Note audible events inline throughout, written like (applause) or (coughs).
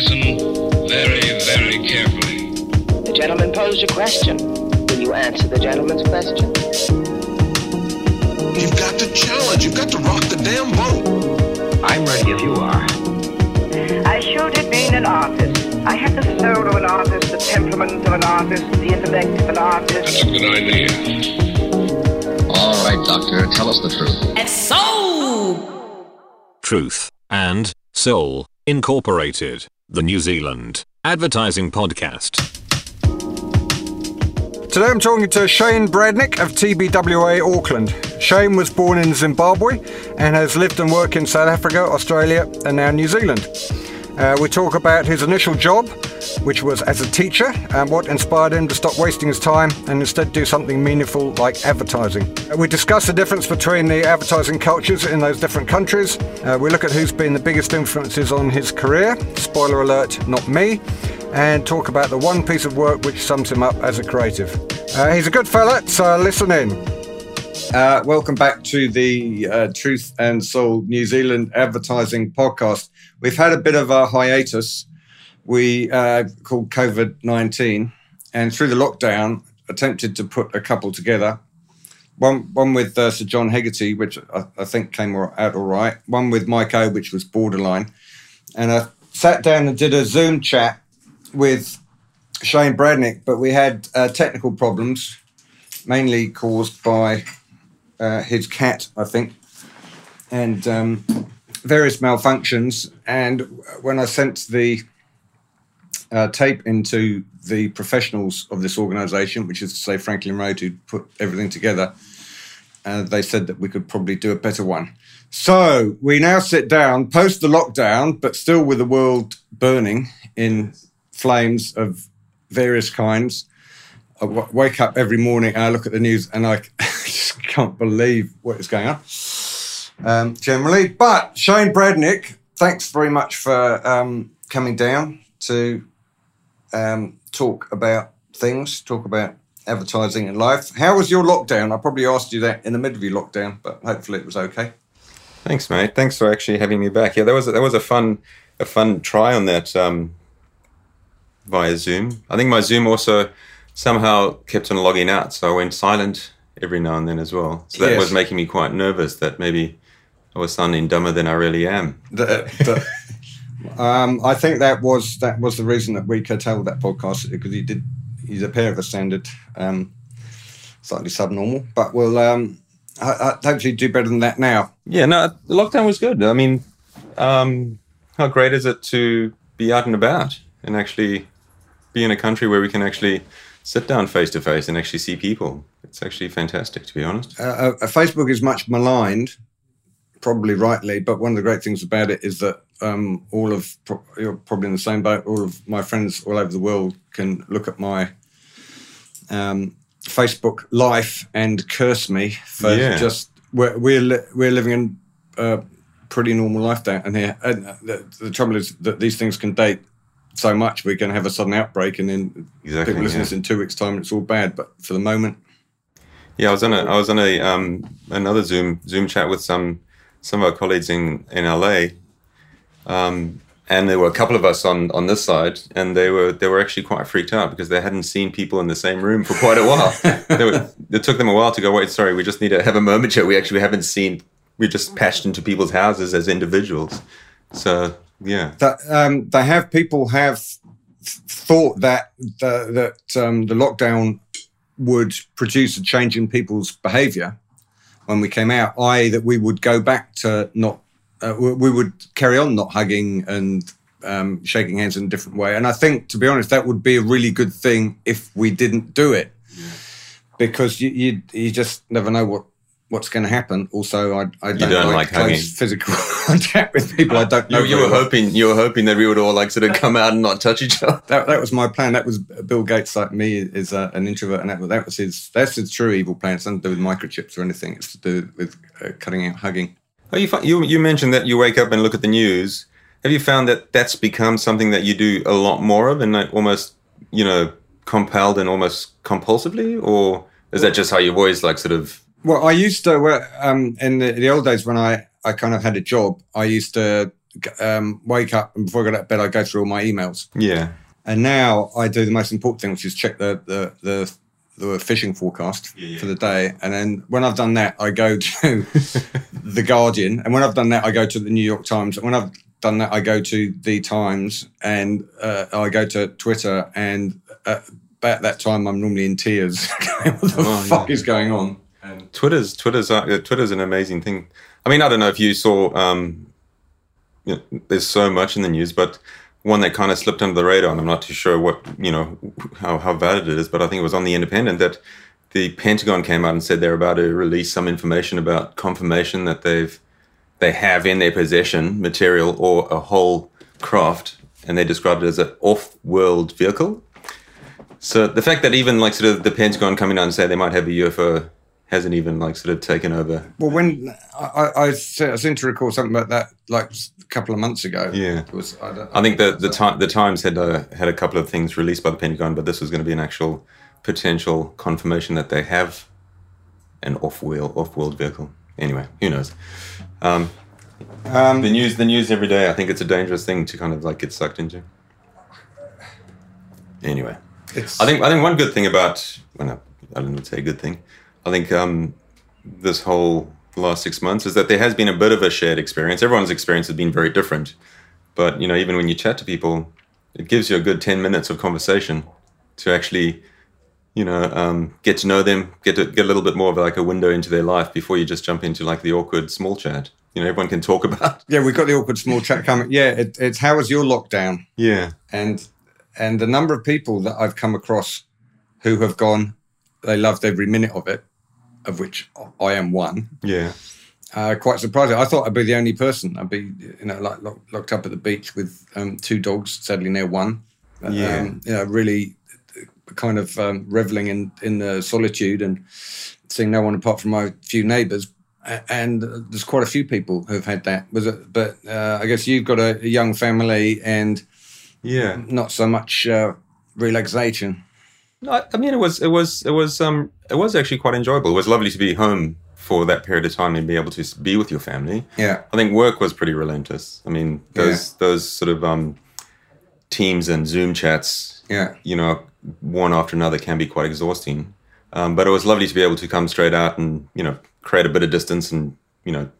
listen very, very carefully. The gentleman posed a question. Will you answer the gentleman's question? You've got to challenge. You've got to rock the damn boat. I'm ready if you are. I showed it being an artist. I had the soul of an artist, the temperament of an artist, the intellect of an artist. That's a good idea. All right, Doctor, tell us the truth. And so. Truth and Soul Incorporated, the New Zealand advertising podcast. Today I'm talking to Shane Bradnick of TBWA Auckland. Shane was born in Zimbabwe and has lived and worked in South Africa, Australia, and now New Zealand. Uh, we talk about his initial job, which was as a teacher, and what inspired him to stop wasting his time and instead do something meaningful like advertising. Uh, we discuss the difference between the advertising cultures in those different countries. Uh, we look at who's been the biggest influences on his career. Spoiler alert, not me. And talk about the one piece of work which sums him up as a creative. Uh, he's a good fella, so listen in. Uh, welcome back to the uh, Truth and Soul New Zealand Advertising Podcast. We've had a bit of a hiatus. We uh, called COVID 19, and through the lockdown, attempted to put a couple together. One, one with uh, Sir John Hegarty, which I, I think came out all right. One with Mike O, which was borderline. And I sat down and did a Zoom chat with Shane Bradnick, but we had uh, technical problems, mainly caused by uh, his cat, I think, and um, various malfunctions. And when I sent the uh, tape into the professionals of this organisation, which is to say Franklin Road, who put everything together, uh, they said that we could probably do a better one. So we now sit down post the lockdown, but still with the world burning in flames of various kinds. I w- wake up every morning and I look at the news and I just can't believe what is going on. Um, generally, but Shane Bradnick, thanks very much for um, coming down to um, talk about things, talk about advertising and life. How was your lockdown? I probably asked you that in the middle of your lockdown, but hopefully it was okay. Thanks, mate. Thanks for actually having me back. Yeah, that was that was a fun a fun try on that um, via Zoom. I think my Zoom also somehow kept on logging out, so I went silent every now and then as well. So that Yes. was making me quite nervous that maybe I was sounding dumber than I really am. The, the, (laughs) um, I think that was that was the reason that we curtailed that podcast because he did he's a pair of us sounded um, slightly subnormal, but we'll um, I, I hopefully do better than that now. Yeah, no, the lockdown was good. I mean, um, how great is it to be out and about and actually be in a country where we can actually sit down face to face and actually see people? It's actually fantastic, to be honest. Uh, uh, Facebook is much maligned, probably rightly, but one of the great things about it is that um, all of pro- you're probably in the same boat. All of my friends all over the world can look at my um, Facebook life and curse me for Yeah. just we're we're, li- we're living in a pretty normal life down here. And uh, the, the trouble is that these things can date so much. We can have a sudden outbreak, and then Exactly, people listen to yeah. in two weeks' time, and it's all bad. But for the moment, Yeah, I was on a I was on a um, another Zoom Zoom chat with some some of our colleagues in in LA, um, and there were a couple of us on on this side, and they were they were actually quite freaked out because they hadn't seen people in the same room for quite a while. (laughs) they were, it took them a while to go. Wait, sorry, we just need to have a moment here. We actually haven't seen. We just patched into people's houses as individuals. So yeah, that um, they have people have thought that the, that um, the lockdown would produce a change in people's behaviour when we came out, i.e., that we would go back to not, uh, we would carry on not hugging and um, shaking hands in a different way. And I think, to be honest, that would be a really good thing if we didn't do it, because you you, you just never know what. What's going to happen? Also, I, I don't, don't like, like close physical (laughs) contact with people I don't know. you, you were well. hoping you were hoping that we would all like sort of come out and not touch each other. That, that was my plan. That was Bill Gates, like me, is uh, an introvert, and that, was- that was his. That's his true evil plan. It's nothing to do with microchips or anything. It's to do with uh, cutting out hugging. Oh, you, you you mentioned that you wake up and look at the news. Have you found that that's become something that you do a lot more of, and like almost you know compelled and almost compulsively, or is that just how you've always like sort of? Well, I used to um, in the, the old days when I I kind of had a job. I used to um, wake up and before I got out of bed, I go through all my emails. Yeah. And now I do the most important thing, which is check the the the, the fishing forecast Yeah, yeah. for the day. And then when I've done that, I go (laughs) to the Guardian. And when I've done that, I go to the New York Times. And when I've done that, I go to the Times and uh, I go to Twitter. And uh, about that time, I'm normally in tears. (laughs) what the Oh, fuck yeah. is going on? And Twitter's Twitter's uh, Twitter's an amazing thing. I mean, I don't know if you saw. Um, you know, there's so much in the news, but one that kind of slipped under the radar, and I'm not too sure what you know how how valid it is, but I think it was on the Independent that the Pentagon came out and said they're about to release some information about confirmation that they've they have in their possession material or a whole craft, and they described it as an off-world vehicle. So the fact that even like sort of the Pentagon coming out and say they might have a UFO hasn't even like sort of taken over. well, when I, I, I seem to recall something about that like a couple of months ago. Yeah. It was, I, don't, I think the the, time the Times had uh, had a couple of things released by the Pentagon, but this was going to be an actual potential confirmation that they have an off-wheel off-world vehicle. Anyway, who knows? Um, Um, the news, the news every day. I think it's a dangerous thing to kind of like get sucked into. Anyway, it's, I think I think one good thing about well, no, I don't know say a good thing. I think um, this whole last six months is that there has been a bit of a shared experience. Everyone's experience has been very different, but you know, even when you chat to people, it gives you a good ten minutes of conversation to actually, you know, um, get to know them, get to get a little bit more of like a window into their life before you just jump into like the awkward small chat. You know, everyone can talk about. (laughs) yeah, we've got the awkward small chat coming. Yeah, it, it's how was your lockdown? Yeah, and and the number of people that I've come across who have gone, they loved every minute of it, of which I am one. yeah, Uh, quite surprising. I thought I'd be the only person. I'd be, you know, like lock, locked up at the beach with um, two dogs. Sadly, now one. Yeah. Um, you know, really uh, kind of um, reveling in in the solitude and seeing no one apart from my few neighbours. And there's quite a few people who've had that. Was it? But uh, I guess you've got a, a young family and yeah. not so much uh, relaxation. No, I I mean, it was, it was, it was, um, it was actually quite enjoyable. It was lovely to be home for that period of time and be able to be with your family. Yeah. I think work was pretty relentless. I mean, those those sort of um, teams and Zoom chats, Yeah. you know, one after another can be quite exhausting. Um, but it was lovely to be able to come straight out and you know create a bit of distance and you know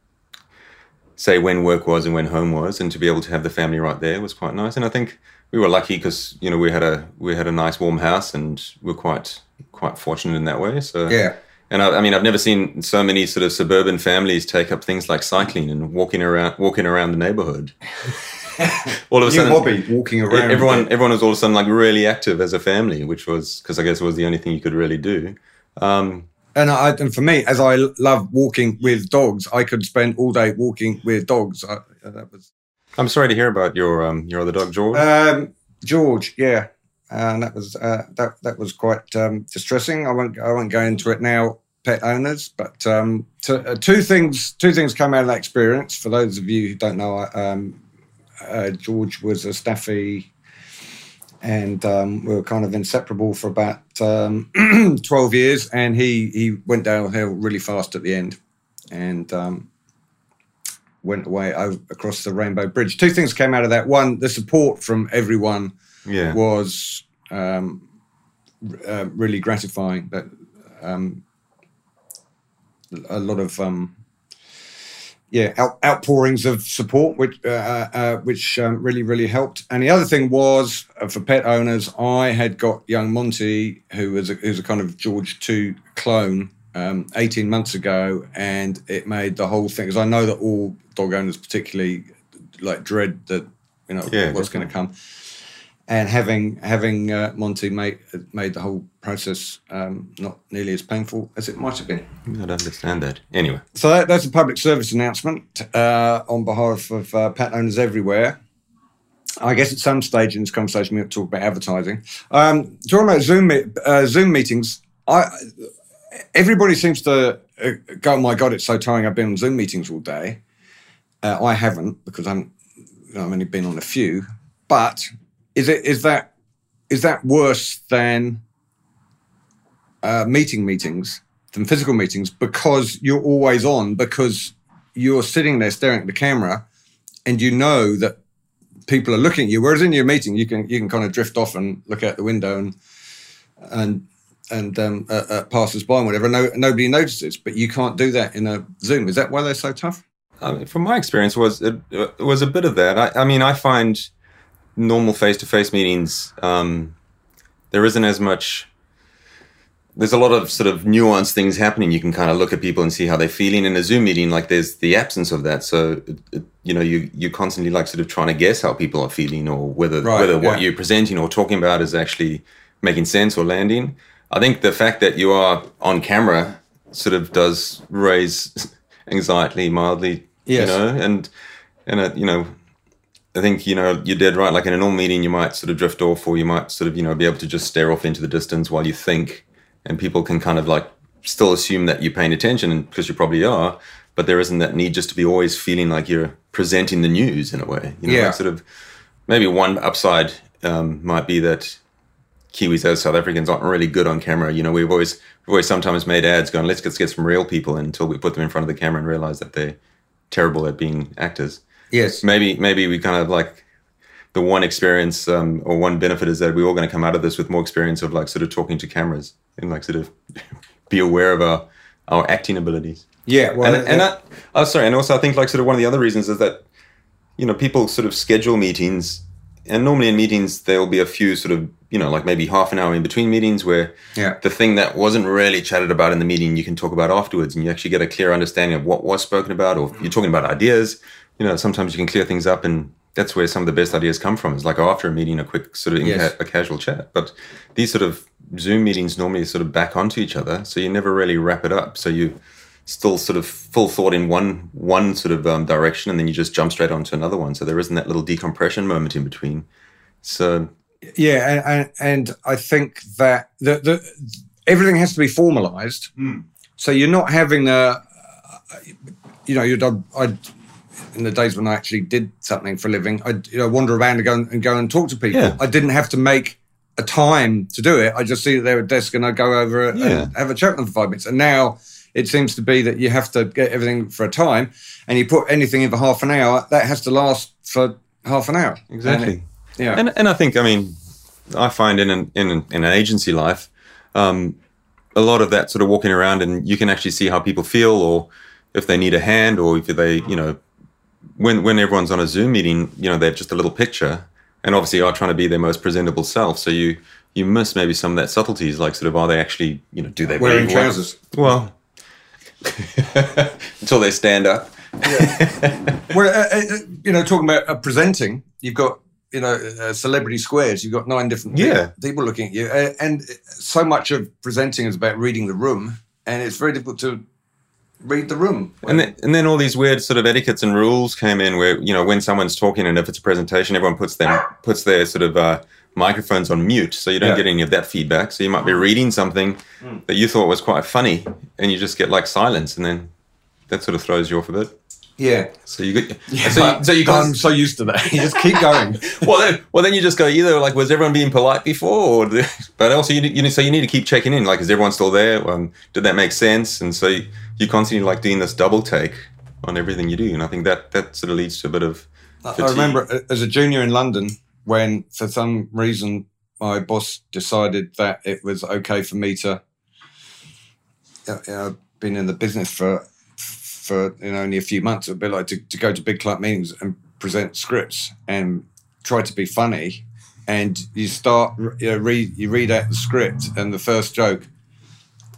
say when work was and when home was, and to be able to have the family right there was quite nice. And I think we were lucky because you know we had a we had a nice warm house and we're quite quite fortunate in that way. So Yeah. and I, I mean, I've never seen so many sort of suburban families take up things like cycling and walking around, walking around the neighborhood. (laughs) all of a sudden, hobby, walking around. everyone, everyone was all of a sudden like really active as a family, which was because I guess it was the only thing you could really do. Um, And, I, and for me, as I love walking with dogs, I could spend all day walking with dogs. I, that was I'm sorry to hear about your um, your other dog, George. um, George, yeah, and that was uh, that that was quite um, distressing. I won't I won't go into it now, pet owners, but um, to, uh, two things two things come out of that experience. For those of you who don't know, um, uh, George was a staffy. And um, we were kind of inseparable for about um, (clears throat) 12 years, and he, he went downhill really fast at the end and um, went away over, across the Rainbow Bridge. Two things came out of that. One, the support from everyone yeah, was um, uh, really gratifying. That um, a lot of um, yeah out, outpourings of support, which uh, uh, uh, which um, really really helped. And the other thing was uh, for pet owners, I had got young Monty, who was a, who's a kind of George two clone. Um, 18 months ago, and it made the whole thing because I know that all dog owners, particularly, like dread that you know Yeah, what's going to come and having having uh, Monty made made the whole process um, not nearly as painful as it might have been. I don't understand that. Anyway, So that, that's a public service announcement uh, on behalf of uh, pet owners everywhere. I guess at some stage in this conversation we have to talk about advertising. Um, talking about Zoom uh, Zoom meetings, I everybody seems to uh, go, "Oh my god, it's so tiring! I've been on Zoom meetings all day." Uh, I haven't because I'm you know, I've only been on a few. But is it is that is that worse than uh, meeting meetings than physical meetings because you're always on because you're sitting there staring at the camera and you know that people are looking at you. Whereas in your meeting, you can you can kind of drift off and look out the window and and and um, passers by and whatever. No, nobody notices, but you can't do that in a Zoom. Is that why they're so tough? I mean, from my experience, was it, it was a bit of that. I, I mean, I find normal face-to-face meetings um, there isn't as much. There's a lot of sort of nuanced things happening. You can kind of look at people and see how they're feeling. In a Zoom meeting, like there's the absence of that. So, it, it, you know, you you're constantly like sort of trying to guess how people are feeling or whether Right, whether yeah. what you're presenting or talking about is actually making sense or landing. I think the fact that you are on camera sort of does raise (laughs) anxiety mildly, Yes. you know, and and uh, you know, I think you know you did right. Like in a normal meeting, you might sort of drift off, or you might sort of you know be able to just stare off into the distance while you think, and people can kind of like still assume that you're paying attention because you probably are, but there isn't that need just to be always feeling like you're presenting the news in a way. You know, Yeah. like sort of maybe one upside um, might be that Kiwis as South Africans aren't really good on camera. You know, we've always we've always sometimes made ads going, let's get, get some real people until we put them in front of the camera and realize that they're terrible at being actors. Yes. Maybe maybe we kind of like the one experience um, or one benefit is that we're all going to come out of this with more experience of like sort of talking to cameras and like sort of (laughs) be aware of our our acting abilities. Yeah. Well, and and I, oh, sorry, and also I think like sort of one of the other reasons is that you know people sort of schedule meetings, and normally in meetings there will be a few sort of you know like maybe half an hour in between meetings where Yeah. the thing that wasn't really chatted about in the meeting you can talk about afterwards, and you actually get a clear understanding of what was spoken about, or you're talking about ideas. You know, sometimes you can clear things up, and that's where some of the best ideas come from. Is like after a meeting, a quick sort of Yes. a casual chat. But these sort of Zoom meetings normally sort of back onto each other, so you never really wrap it up. So you still sort of full thought in one one sort of um, direction, and then you just jump straight onto another one. So there isn't that little decompression moment in between. So Yeah, and, and, I think that the, the everything has to be formalized. Hmm. So you're not having a, you know, you'd, I'd, in the days when I actually did something for a living, I'd you know wander around and go and, and go and talk to people. Yeah. I didn't have to make a time to do it. I just see that they're at a desk and I go over Yeah. and have a chat with them for five minutes. And now it seems to be that you have to get everything for a time, and you put anything in for half an hour, that has to last for half an hour. Exactly. And yeah. And and I think I mean, I find in an in an, in an agency life, um, a lot of that sort of walking around and you can actually see how people feel or if they need a hand or if they you know when when everyone's on a Zoom meeting, you know they're just a little picture and obviously are trying to be their most presentable self. So you you miss maybe some of that subtleties, like sort of are they actually you know do they Wearing trousers. Well, (laughs) until they stand up. well, uh, uh, you know, talking about uh, presenting, you've got you know uh, celebrity squares. You've got nine different Yeah. people looking at you, uh, and so much of presenting is about reading the room, and it's very difficult to read the room. And then, and then all these weird sort of etiquettes and rules came in where you know when someone's talking and if it's a presentation, everyone puts them puts their sort of uh, microphones on mute, so you don't Yeah. get any of that feedback. So you might be reading something that you thought was quite funny, and you just get like silence, and then that sort of throws you off a bit. Yeah, So you get so you, so you I'm so used to that. (laughs) you just keep going. (laughs) well, then, well, then you just go either like was everyone being polite before, or (laughs) but also you, you so you need to keep checking in. Like, is everyone still there? Um, did that make sense? And so you, you constantly like doing this double take on everything you do, and I think that that sort of leads to a bit of. I remember uh, as a junior in London when, for some reason, my boss decided that it was okay for me to. You know, I've been in the business for for you know only a few months. It'd be like to, to go to big club meetings and present scripts and try to be funny, and you start you know read you read out the script and the first joke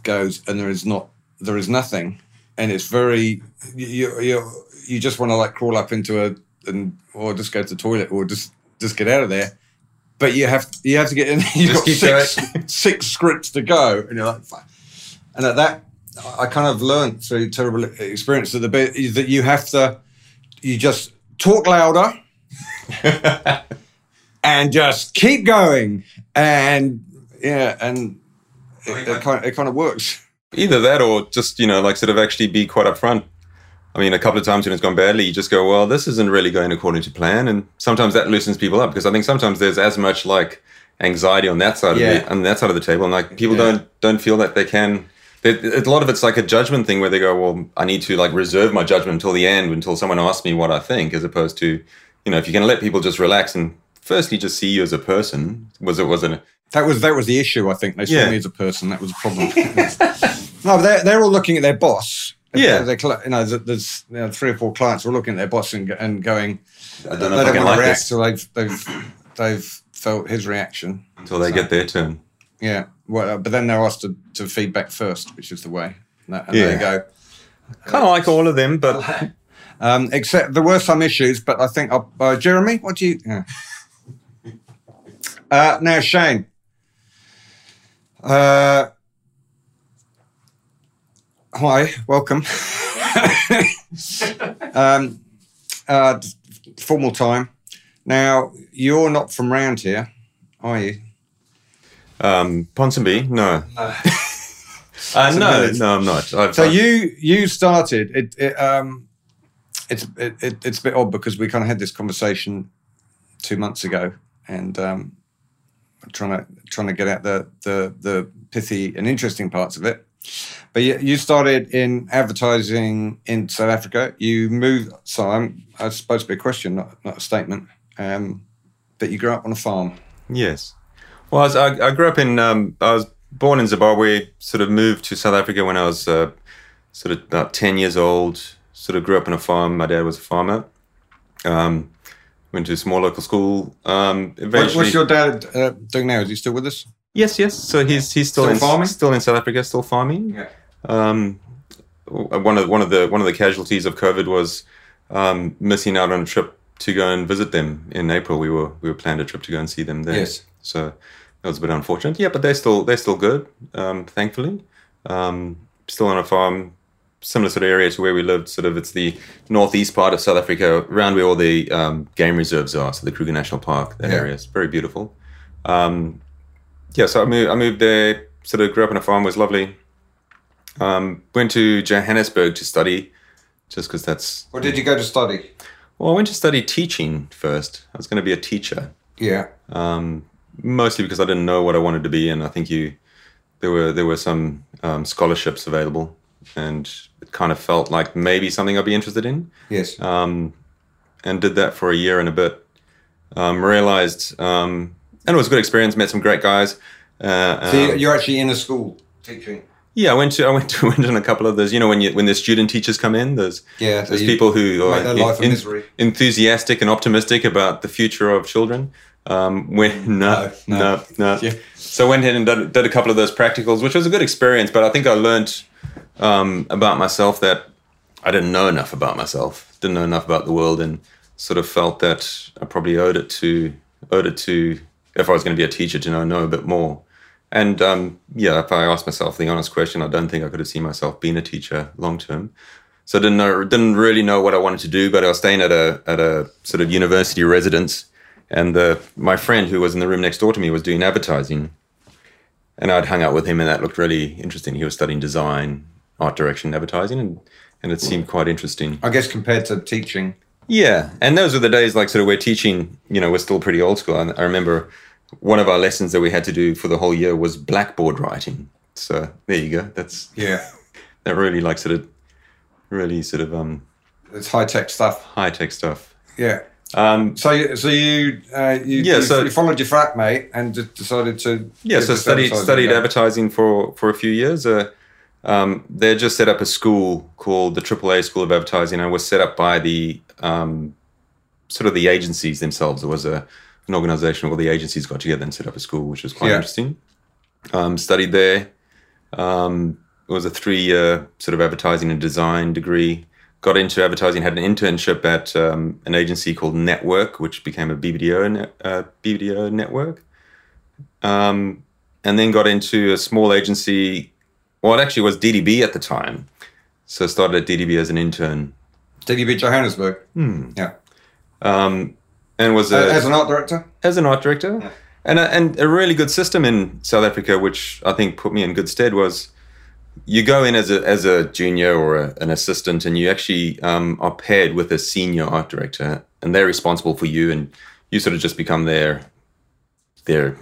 goes and there is not there is nothing, and it's very you you you just want to like crawl up into a and or just go to the toilet or just just get out of there. But you have you have to get in. (laughs) You've Just got six, (laughs) six scripts to go, and you're like, "Fuck." and at that, I kind of learned through terrible experience that the bit that you have to, you just talk louder, (laughs) and just keep going, and yeah, and it, it kind of, it kind of works. Either that, or just you know, like sort of actually be quite upfront. I mean, a couple of times when it's gone badly, you just go, "Well, this isn't really going according to plan," and sometimes that loosens people up because I think sometimes there's as much like anxiety on that side Yeah. of the on that side of the table, and like people Yeah. don't don't feel that they can a lot of it's like a judgment thing where they go, well, I need to like reserve my judgment until the end, until someone asks me what I think, as opposed to, you know, if you can let people just relax and firstly just see you as a person, was it wasn't That was that was the issue. I think they saw Yeah. me as a person. That was a problem. (laughs) no, they're they're all looking at their boss. Yeah. They're, cl- you know, there's- you know, three or four clients who are looking at their boss and, and going, I don't know they if I don't can want to like react this till they've they've they've felt his reaction. until they get their turn. Yeah. Well, uh, but then they're asked to, to feedback first, which is the way. And, and there you go. Kind of like all of them, but (laughs) Um, except there were some issues, but I think uh, uh, Jeremy, what do you? Yeah. (laughs) Uh, now Shane. Uh, hi, welcome. (laughs) um, uh, formal time. Now you're not from round here, are you? Um, Ponsonby, no. (laughs) Uh, no, no, I'm not. I've, So I've- you you started it. it um, it's it, it, it's a bit odd because we kind of had this conversation two months ago, and um, trying to trying to get out the the the pithy and interesting parts of it. But you, you started in advertising in South Africa. You moved. So I'm. It's supposed to be a question, not not a statement. Um, that you grew up on a farm. Yes. Well, I, was, I, I grew up in. Um, I was born in Zimbabwe. Sort of moved to South Africa when I was uh, sort of about ten years old. Sort of grew up on a farm. My dad was a farmer. Um, went to a small local school. Um, What, what's your dad uh, doing now? Is he still with us? yes, yes. So he's he's still, Still in farming? still in South Africa, still farming. Yeah. Um, one of one of the one of the casualties of COVID was um, missing out on a trip to go and visit them in April. We were we were planned a trip to go and see them there. Yes. So that was a bit unfortunate. Yeah, but they're still they're still good, um, thankfully. Um, still on a farm, similar sort of area to where we lived. Sort of it's the northeast part of South Africa, around where all the um, game reserves are. So the Kruger National Park, that Yeah. area is very beautiful. Um, yeah, so I moved I moved there. Sort of grew up on a farm. Was lovely. Um, went to Johannesburg to study, just because that's. Or did you go to study? Well, I went to study teaching first. I was going to be a teacher Yeah. um, mostly because I didn't know what I wanted to be, and I think you there were there were some um, scholarships available, and it kind of felt like maybe something I'd be interested in, Yes. um, and did that for a year and a bit. Um, realized, um, and it was a good experience. Met some great guys. Uh, so um, you're actually in a school teaching. yeah, I went to I went to (laughs) went in a couple of those. You know, when you when the student teachers come in, there's Yeah, there's people who are en- enthusiastic and optimistic about the future of children. Um, when (laughs) no, No, no, no. Yeah. So I went in and did, did a couple of those practicals, which was a good experience. But I think I learned um, about myself that I didn't know enough about myself, didn't know enough about the world, and sort of felt that I probably owed it to owed it to if I was going to be a teacher to know know a bit more. And um, yeah, if I asked myself the honest question, I don't think I could have seen myself being a teacher long term. So I didn't know, didn't really know what I wanted to do. But I was staying at a at a sort of university residence, and the, my friend who was in the room next door to me was doing advertising, and I'd hung out with him, and that looked really interesting. He was studying design, art direction, advertising, and and it seemed quite interesting. I guess compared to teaching. Yeah, and those were the days like sort of where teaching, you know, was still pretty old school. And I remember one of our lessons that we had to do for the whole year was blackboard writing. So there you go. That's Yeah. (laughs) that really like sort of really sort of um It's high tech stuff. high tech stuff. Yeah. Um So, you, so you, uh, you, Yeah, you, so- you followed your frat mate and decided to. yeah, so studied studied advertising for for a few years. Uh, um, they just set up a school called the AAA School of Advertising, and it was set up by the um, sort of the agencies themselves. It was a an organization where the agencies got together and set up a school, which was quite Yeah. interesting. Um, studied there. Um, it was a three-year sort of advertising and design degree. Got into advertising, had an internship at um, an agency called Network, which became a BBDO uh, BBDO network. Um, and then got into a small agency. Well, it actually was DDB at the time. So I started at DDB as an intern. DDB Johannesburg. Hmm. Yeah. Um, and was a, as an art director. as an art director. And, a, and a really good system in South Africa, which I think put me in good stead, was you go in as a, as a junior or a, an assistant and you actually um, are paired with a senior art director and they're responsible for you and you sort of just become their, their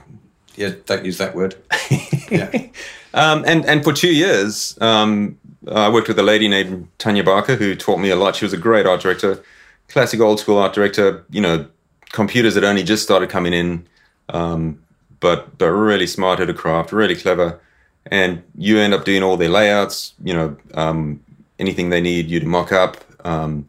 Yeah, don't use that word. (laughs) yeah. (laughs) Um, and and for two years, um, I worked with a lady named Tanya Barker who taught me a lot. She was a great art director, classic old school art director. You know, computers had only just started coming in, um, but but really smart at a craft, really clever. And you end up doing all their layouts. You know, um, anything they need you to mock up. Um,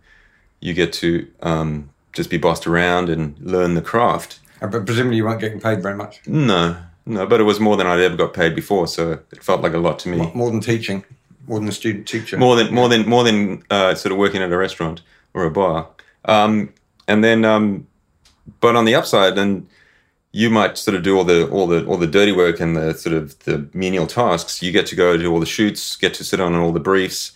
you get to um, just be bossed around and learn the craft. Uh, But presumably you weren't getting paid very much. No, no, but it was more than I'd ever got paid before, so it felt like a lot to me. More than teaching, more than a student teacher. more than more than more than uh, sort of working at a restaurant or a bar. Um, and then, um, but on the upside, then you might sort of do all the all the all the dirty work and the sort of the menial tasks. You get to go do all the shoots, get to sit on all the briefs,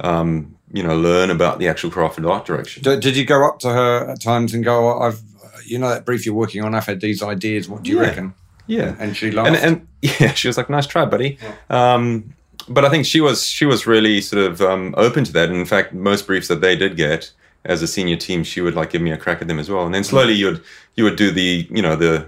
um, you know, learn about the actual craft of art direction. Did, did you go up to her at times and go, oh, "I've, you know, that brief you're working on. I've had these ideas. What do you Yeah. reckon?" Yeah, And she laughed. and and (laughs) yeah, she was like, "Nice try, buddy." Um, but I think she was she was really sort of um, open to that. And in fact, most briefs that they did get as a senior team, she would like give me a crack at them as well. And then slowly you would you would do the you know the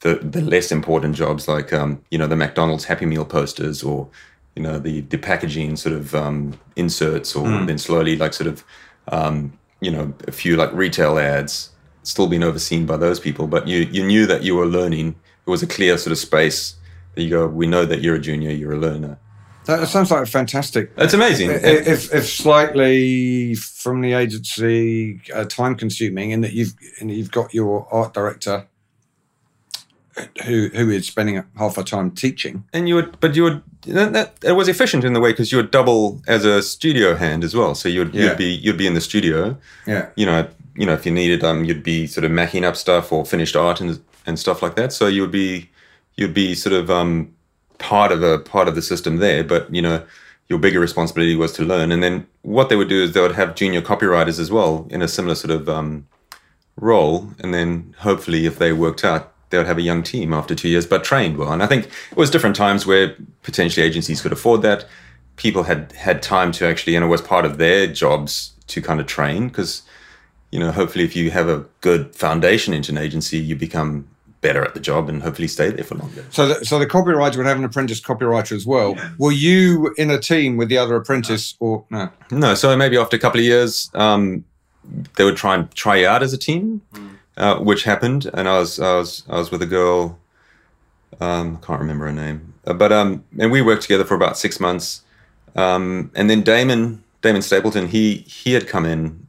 the the less important jobs like um, you know the McDonald's Happy Meal posters or you know the the packaging sort of um, inserts or then slowly like sort of um, you know a few like retail ads still being overseen by those people. But you you knew that you were learning. It was a clear sort of space that you go we know that you're a junior you're a learner. That sounds like fantastic. that's amazing. If, if slightly from the agency, uh, time consuming, in that you've and you've got your art director, who who is spending half her time teaching. and you would but you would that, that it was efficient in the way because you would double as a studio hand as well so you'd Yeah. you'd be you'd be in the studio Yeah, you know, you know, if you needed, um, you'd be sort of macking up stuff or finished art and and stuff like that. So you would be you'd be sort of um, part of a part of the system there, but you know, your bigger responsibility was to learn. And then what they would do is they would have junior copywriters as well in a similar sort of um, role, and then hopefully, if they worked out. They would have a young team after two years, but trained well. And I think it was different times where potentially agencies could afford that. People had had time to actually, and it was part of their jobs to kind of train because you know, hopefully if you have a good foundation into an agency, you become better at the job and hopefully stay there for longer. so the, so the copywriter would have an apprentice copywriter as well. Were you in a team with the other apprentice, or no? No, so maybe after a couple of years, um, they would try and try you out as a team, uh, which happened. And I was I was I was with a girl, um, I can't remember her name, uh, but um, and we worked together for about six months. Um, and then Damon Damon Stapleton, he he had come in,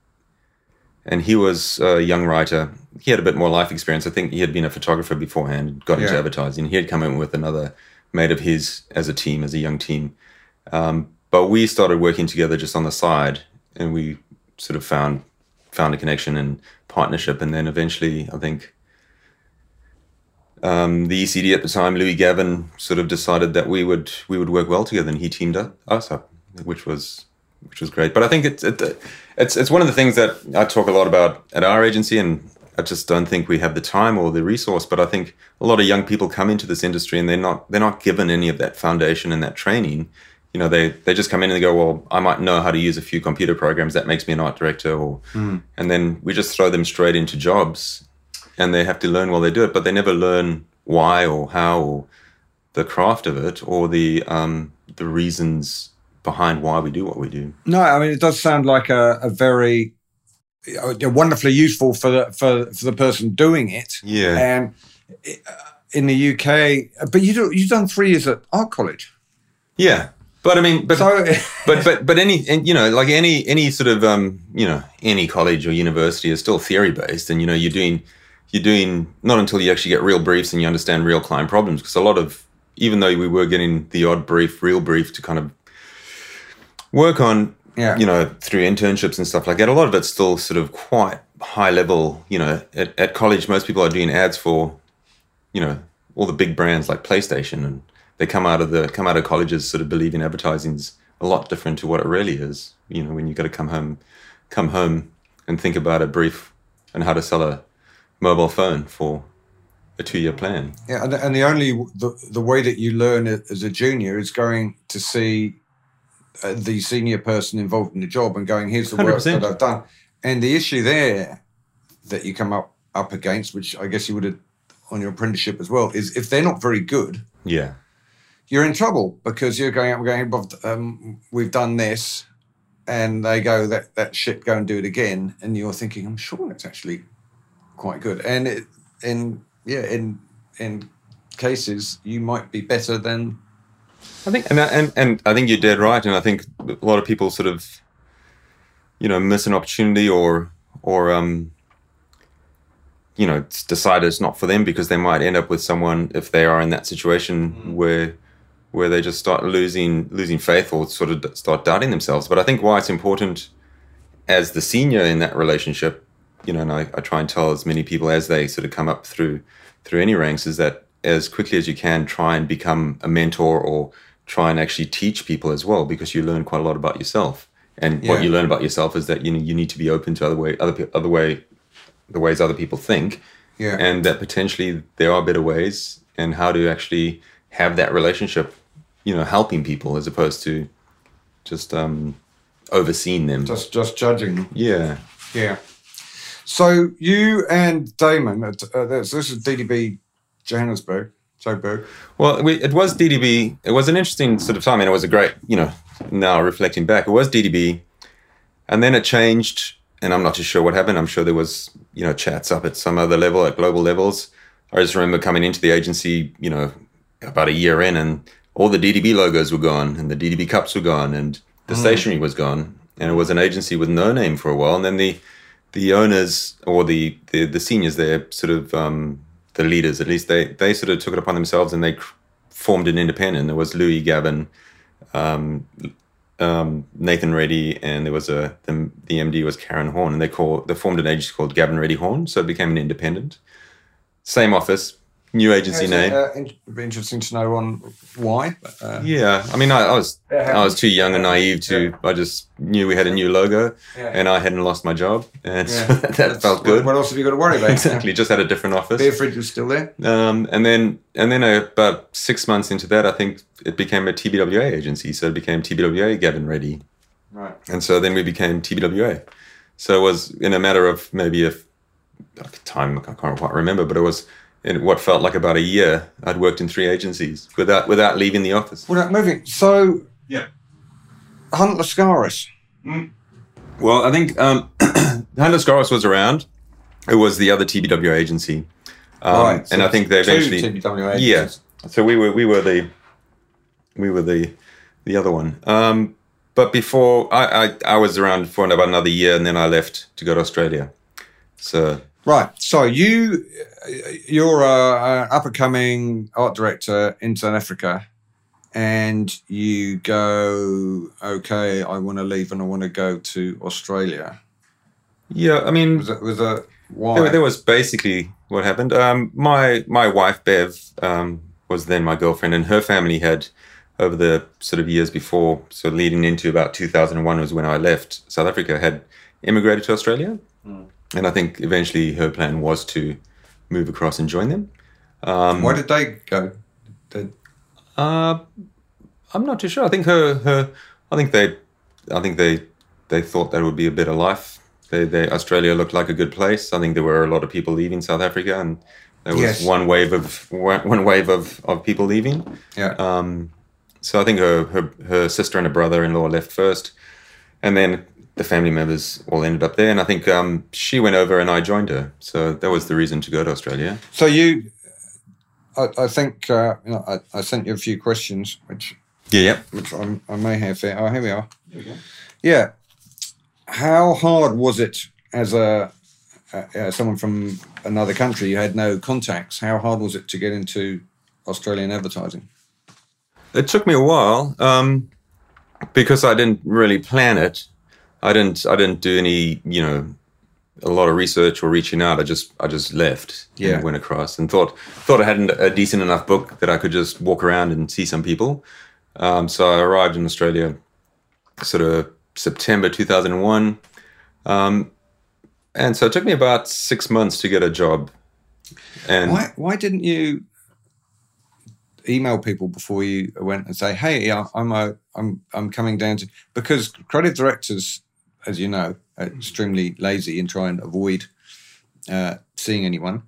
and he was a young writer. He had a bit more life experience. I think he had been a photographer beforehand, got into advertising. He had come in with another mate of his as a team, as a young team. Um, but we started working together just on the side, and we sort of found found a connection and partnership. And then eventually, I think um, the ECD at the time, Louis Gavin, sort of decided that we would we would work well together, and he teamed up, us up, which was which was great. But I think it's it, it's it's one of the things that I talk a lot about at our agency, and I just don't think we have the time or the resource. But I think a lot of young people come into this industry and they're not they're not given any of that foundation and that training. You know, they they just come in and they go, well, I might know how to use a few computer programs. That makes me an art director, or and then we just throw them straight into jobs, and they have to learn while they do it, but they never learn why or how or the craft of it or the um, the reasons behind why we do what we do. No, I mean it does sound like a, a very uh, wonderfully useful for the for, for the person doing it. Yeah. And uh, in the UK, but you do, you've done three years at art college. Yeah, but I mean, but So (laughs) but but but any and you know like any any sort of um you know any college or university is still theory based, and you know you're doing you're doing not until you actually get real briefs and you understand real client problems because a lot of even though we were getting the odd brief, real brief to kind of work on, Yeah. you know, through internships and stuff like that, a lot of it's still sort of quite high level. You know, at, at college, most people are doing ads for, you know, all the big brands like PlayStation, and they come out of the come out of colleges sort of believing in advertising's a lot different to what it really is. You know, when you got to come home, come home and think about a brief and how to sell a mobile phone for a two year plan. yeah, and, and the only the, the way that you learn it as a junior is going to see uh, the senior person involved in the job and going, "Here's the work 100%. that I've done." And the issue there that you come up up against, which I guess you would have on your apprenticeship as well is if they're not very good, Yeah. You're in trouble because you're going out and going, "Bob, um, we've done this, and they go that that shit, go and do it again, and you're thinking, I'm sure it's actually quite good, and it, in yeah, in in cases you might be better than I think, and, and and I think you're dead right, and I think a lot of people sort of, you know, miss an opportunity or or um, you know, decide it's not for them because they might end up with someone if they are in that situation where where they just start losing losing faith or sort of start doubting themselves. But I think why it's important as the senior in that relationship, you know, and I, I try and tell as many people as they sort of come up through through any ranks is that as quickly as you can try and become a mentor or try and actually teach people as well because you learn quite a lot about yourself. And Yeah. what you learn about yourself is that you know, you need to be open to other way other other way the ways other people think yeah. and that potentially there are better ways and how to actually have that relationship you know helping people as opposed to just um overseeing them. Just just judging yeah. Yeah. So you and Damon, at, uh, this, this is DDB Johannesburg, Joburg. well we, it was ddb it was an interesting sort of time and it was a great you know now reflecting back it was ddb and then it changed and i'm not too sure what happened. I'm sure there was you know chats up at some other level at global levels. I just remember coming into the agency you know about a year in and all the ddb logos were gone and the ddb cups were gone and the stationery was gone. And it was an agency with no name for a while. And then the the owners or the the, the seniors there sort of um the leaders at least they they sort of took it upon themselves and they cr- formed an independent. There was louis gavin um, um, Nathan Reddy, and there was a the, the MD was Karen Horn, and they call they formed an agency called Gavin Reddy Horn, so it became an independent. Same office, new agency It's, name. Uh, in- it'd be interesting to know on why. but, Uh, yeah, I mean, I, I was I was too young and naive to. I just knew we had a new logo, Yeah. and I hadn't lost my job, and Yeah. so (laughs) that that's- felt good. What else have you got to worry about? (laughs) exactly, just had a different office. Beer fridge is still there. Um, and then and then uh, about six months into that, I think it became a TBWA agency, so it became TBWA Gavin Reddy. Right. And so then we became TBWA. So it was in a matter of maybe a a time I can't quite remember, but it was in what felt like about a year. I'd worked in three agencies without without leaving the office. Without moving. So, Yeah. Hunt Lascaris. Well, I think um, (clears throat) Hunt Lascaris was around. It was the other TBWA agency, um, right. so and I think they two eventually TBWA yeah. So we were we were the we were the the other one. Um, but before I, I I was around for about another year, and then I left to go to Australia. So Right. So you, you're a, a up and coming art director in South Africa, and you go, okay, I want to leave and I want to go to Australia. yeah, I mean, Was that was that why? There, there was basically what happened. Um, my my wife Bev um, was then my girlfriend, and her family had over the sort of years before, so leading into about 2001 was when I left South Africa, had immigrated to Australia, and I think eventually her plan was to move across and join them. Um, why did they go? Did, uh, I'm not too sure. I think her, her, I think they, I think they, they thought that would be a better life. They, they, Australia looked like a good place. I think there were a lot of people leaving South Africa, and there was Yes. one wave of one one wave of, of people leaving. yeah. Um, so I think her, her her sister and her brother-in-law left first, and then the family members all ended up there. And I think um, she went over, and I joined her. So that was the reason to go to Australia. so you, I, I think uh, you know, I, I sent you a few questions, which Yeah, yeah. which I, I may have here. Oh, here we are. Yeah. How hard was it as a uh, uh, someone from another country? You had no contacts. How hard was it to get into Australian advertising? It took me a while um, because I didn't really plan it. I didn't. I didn't do any, you know, a lot of research or reaching out. I just, I just left. Yeah. and went across and thought, thought I had a decent enough book that I could just walk around and see some people. Um, so I arrived in Australia, sort of September two thousand and one, um, and so it took me about six months to get a job. And Why why didn't you email people before you went and say, "Hey, I'm a, I'm I'm coming down to," because creative directors, as you know, extremely lazy and try and avoid uh, seeing anyone.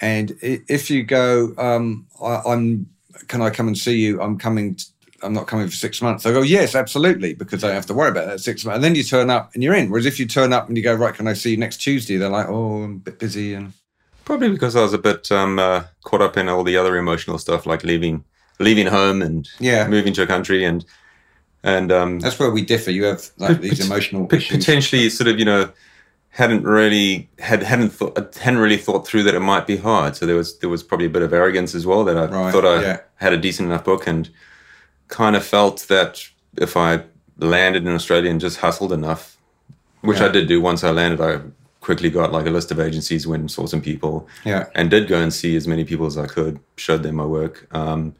and if you go, um, I, I'm, can I come and see you? I'm coming. t- I'm not coming for six months. I go, yes, absolutely, because I don't have to worry about that six months. And then you turn up and you're in. Whereas if you turn up and you go, right, can I see you next Tuesday? They're like, oh, I'm a bit busy. And Probably because I was a bit um, uh, caught up in all the other emotional stuff, like leaving leaving home and Yeah. moving to a country and and um, that's where we differ. You have like these pot- emotional pot- issues. potentially sort of you know hadn't really had hadn't thought hadn't really thought through that it might be hard. So there was there was probably a bit of arrogance as well that I Right, thought I yeah. had a decent enough book and kind of felt that if I landed in Australia and just hustled enough, which I did do once I landed, I quickly got like a list of agencies, went and saw some people, Yeah. and did go and see as many people as I could, showed them my work. Um,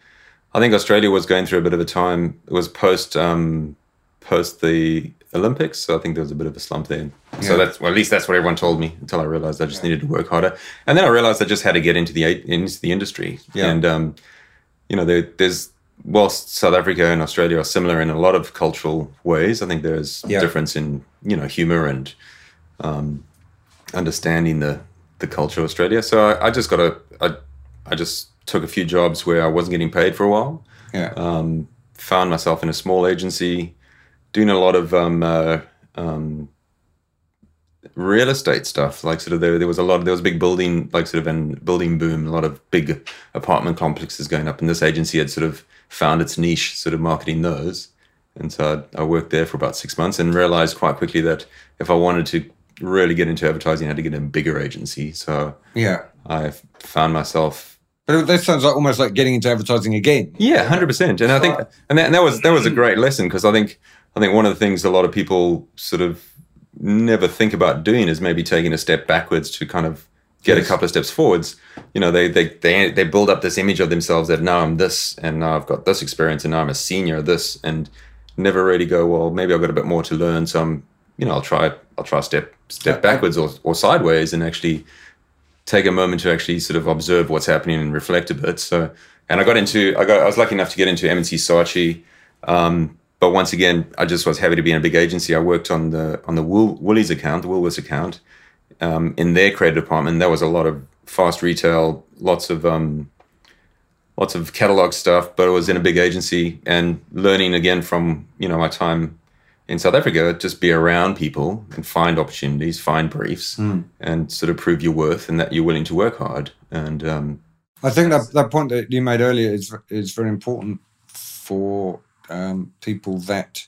I think Australia was going through a bit of a time. It was post um, post the Olympics, so I think there was a bit of a slump there. So that's well, at least that's what everyone told me until I realized I just needed to work harder, and then I realized I just had to get into the into the industry. Yeah. And um, you know, there, there's whilst South Africa and Australia are similar in a lot of cultural ways, I think there's Yeah. difference in you know humor and um, understanding the the culture of Australia. So I, I just got a I, I just took a few jobs where I wasn't getting paid for a while. Yeah. Um, found myself in a small agency doing a lot of um, uh, um, real estate stuff. Like sort of there, there was a lot. Of, There was a big building, like sort of an building boom. A lot of big apartment complexes going up, and this agency had sort of found its niche, sort of marketing those. And so I, I worked there for about six months and realized quite quickly that if I wanted to really get into advertising, I had to get in a bigger agency. So Yeah. I found myself But that sounds like almost like getting into advertising again. yeah, hundred percent. And I think, and that, and that was that was a great lesson because I think I think one of the things a lot of people sort of never think about doing is maybe taking a step backwards to kind of get Yes. a couple of steps forwards. You know, they they they they build up this image of themselves that now I'm this and now I've got this experience and now I'm a senior of this and never really go well. Maybe I've got a bit more to learn, so I'm you know I'll try I'll try a step step backwards or, or sideways and actually take a moment to actually sort of observe what's happening and reflect a bit. So, and I got into, I got, I was lucky enough to get into M&C Saatchi. Um, but once again, I just was happy to be in a big agency. I worked on the, on the Wool, Woolies account, the Woolworths account, um, in their credit department. There was a lot of fast retail, lots of, um, lots of catalog stuff, but it was in a big agency and learning again from, you know, my time in South Africa, just be around people and find opportunities, find briefs, and sort of prove your worth and that you're willing to work hard. And um, I think that that point that you made earlier is is very important for um, people that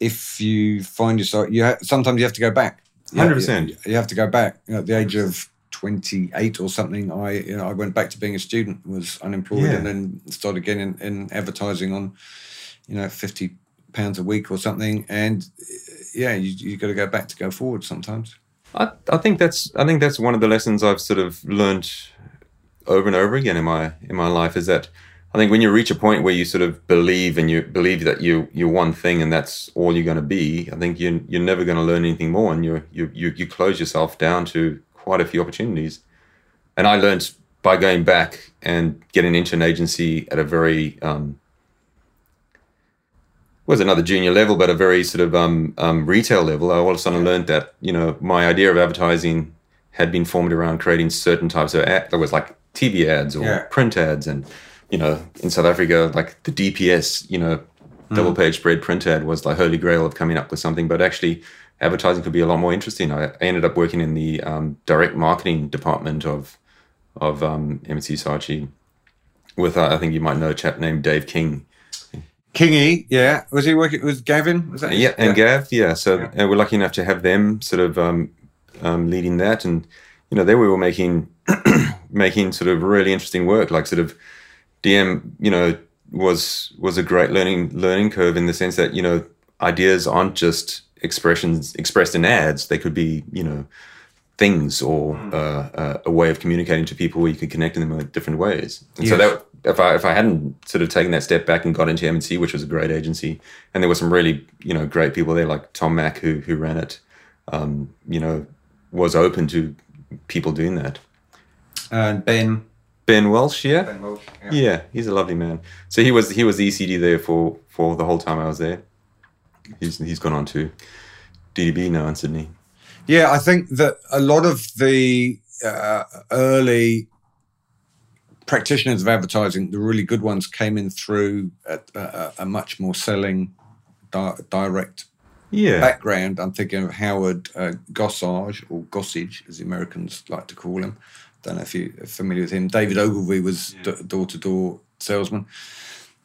if you find yourself, you ha- sometimes you have to go back. 100%. You, you have to go back. You know, at the age of twenty eight or something, I you know I went back to being a student, was unemployed, Yeah. and then started again in, in advertising on you know fifty pounds a week or something, and yeah, you you got to go back to go forward sometimes. I, I think that's I think that's one of the lessons I've sort of learned over and over again in my in my life is that I think when you reach a point where you sort of believe and you believe that you you're one thing and that's all you're going to be, I think you you're never going to learn anything more, and you you you close yourself down to quite a few opportunities. And I learned by going back and getting into an agency at a very um, was another junior level, but a very sort of um, um, retail level. I all of a sudden learned that you know my idea of advertising had been formed around creating certain types of ad. There was like TV ads or Yeah. print ads, and you know in South Africa like the DPS, you know, double page spread print ad was the holy grail of coming up with something. But actually, advertising could be a lot more interesting. I, ended up working in the um, direct marketing department of of um, MC Saatchi with uh, I think you might know a chap named Dave King. Kingy, yeah, was he working with Gavin? Was that his- Yeah, and Gav, yeah. So uh, we're lucky enough to have them sort of um, um, leading that, and you know, there we were making (clears throat) making sort of really interesting work. Like sort of DM, you know, was was a great learning learning curve in the sense that you know ideas aren't just expressions expressed in ads; they could be you know things or uh, uh, a way of communicating to people where you could connect in them in different ways. And so that if I if I hadn't sort of taken that step back and got into M&C, which was a great agency, and there were some really you know great people there like Tom Mack who who ran it, um, you know, was open to people doing that. and Ben. Ben Welsh, yeah, Ben Welsh, yeah. yeah, he's a lovely man. So he was he was the ECD there for for the whole time I was there. He's he's gone on to DDB now in Sydney. Yeah, I think that a lot of the uh, early practitioners of advertising, the really good ones, came in through a, a, a much more selling, di- direct Yeah. background. I'm thinking of Howard uh, Gossage, or Gossage, as the Americans like to call him. Don't know if you're familiar with him. David Ogilvy was door to door salesman.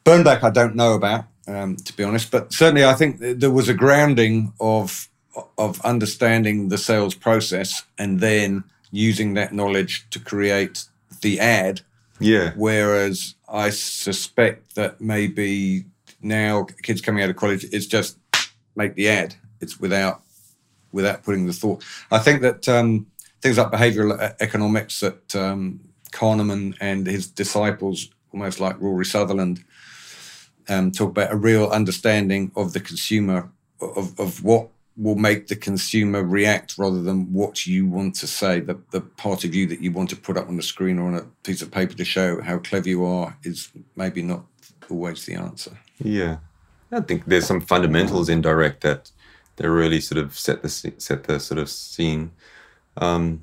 Bernbach, I don't know about, um, to be honest, but certainly I think th- there was a grounding of of understanding the sales process and then using that knowledge to create the ad. Yeah. Whereas I suspect that maybe now kids coming out of college, it's just make the ad. It's without without putting the thought. I think that um, things like behavioural e- economics that um, Kahneman and his disciples, almost like Rory Sutherland, um, talk about a real understanding of the consumer, of, of what will make the consumer react rather than what you want to say. The, the part of you that you want to put up on the screen or on a piece of paper to show how clever you are is maybe not always the answer. Yeah, I think there's some fundamentals in direct that that really sort of set the set the sort of scene. Um,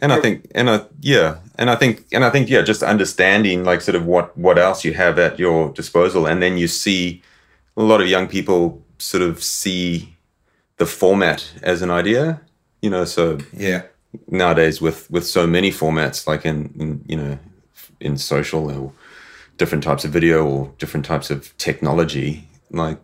and I think, and I yeah, and I think, and I think yeah, just understanding like sort of what what else you have at your disposal, and then you see a lot of young people sort of see the format as an idea, you know. So Yeah. nowadays with with so many formats like in, in you know in social or different types of video or different types of technology like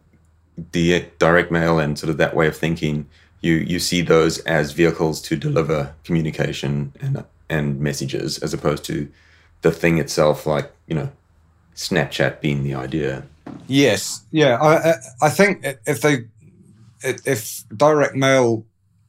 the direct mail and sort of that way of thinking you you see those as vehicles to deliver communication and and messages as opposed to the thing itself like you know snapchat being the idea Yes, yeah. I I, think if they if direct mail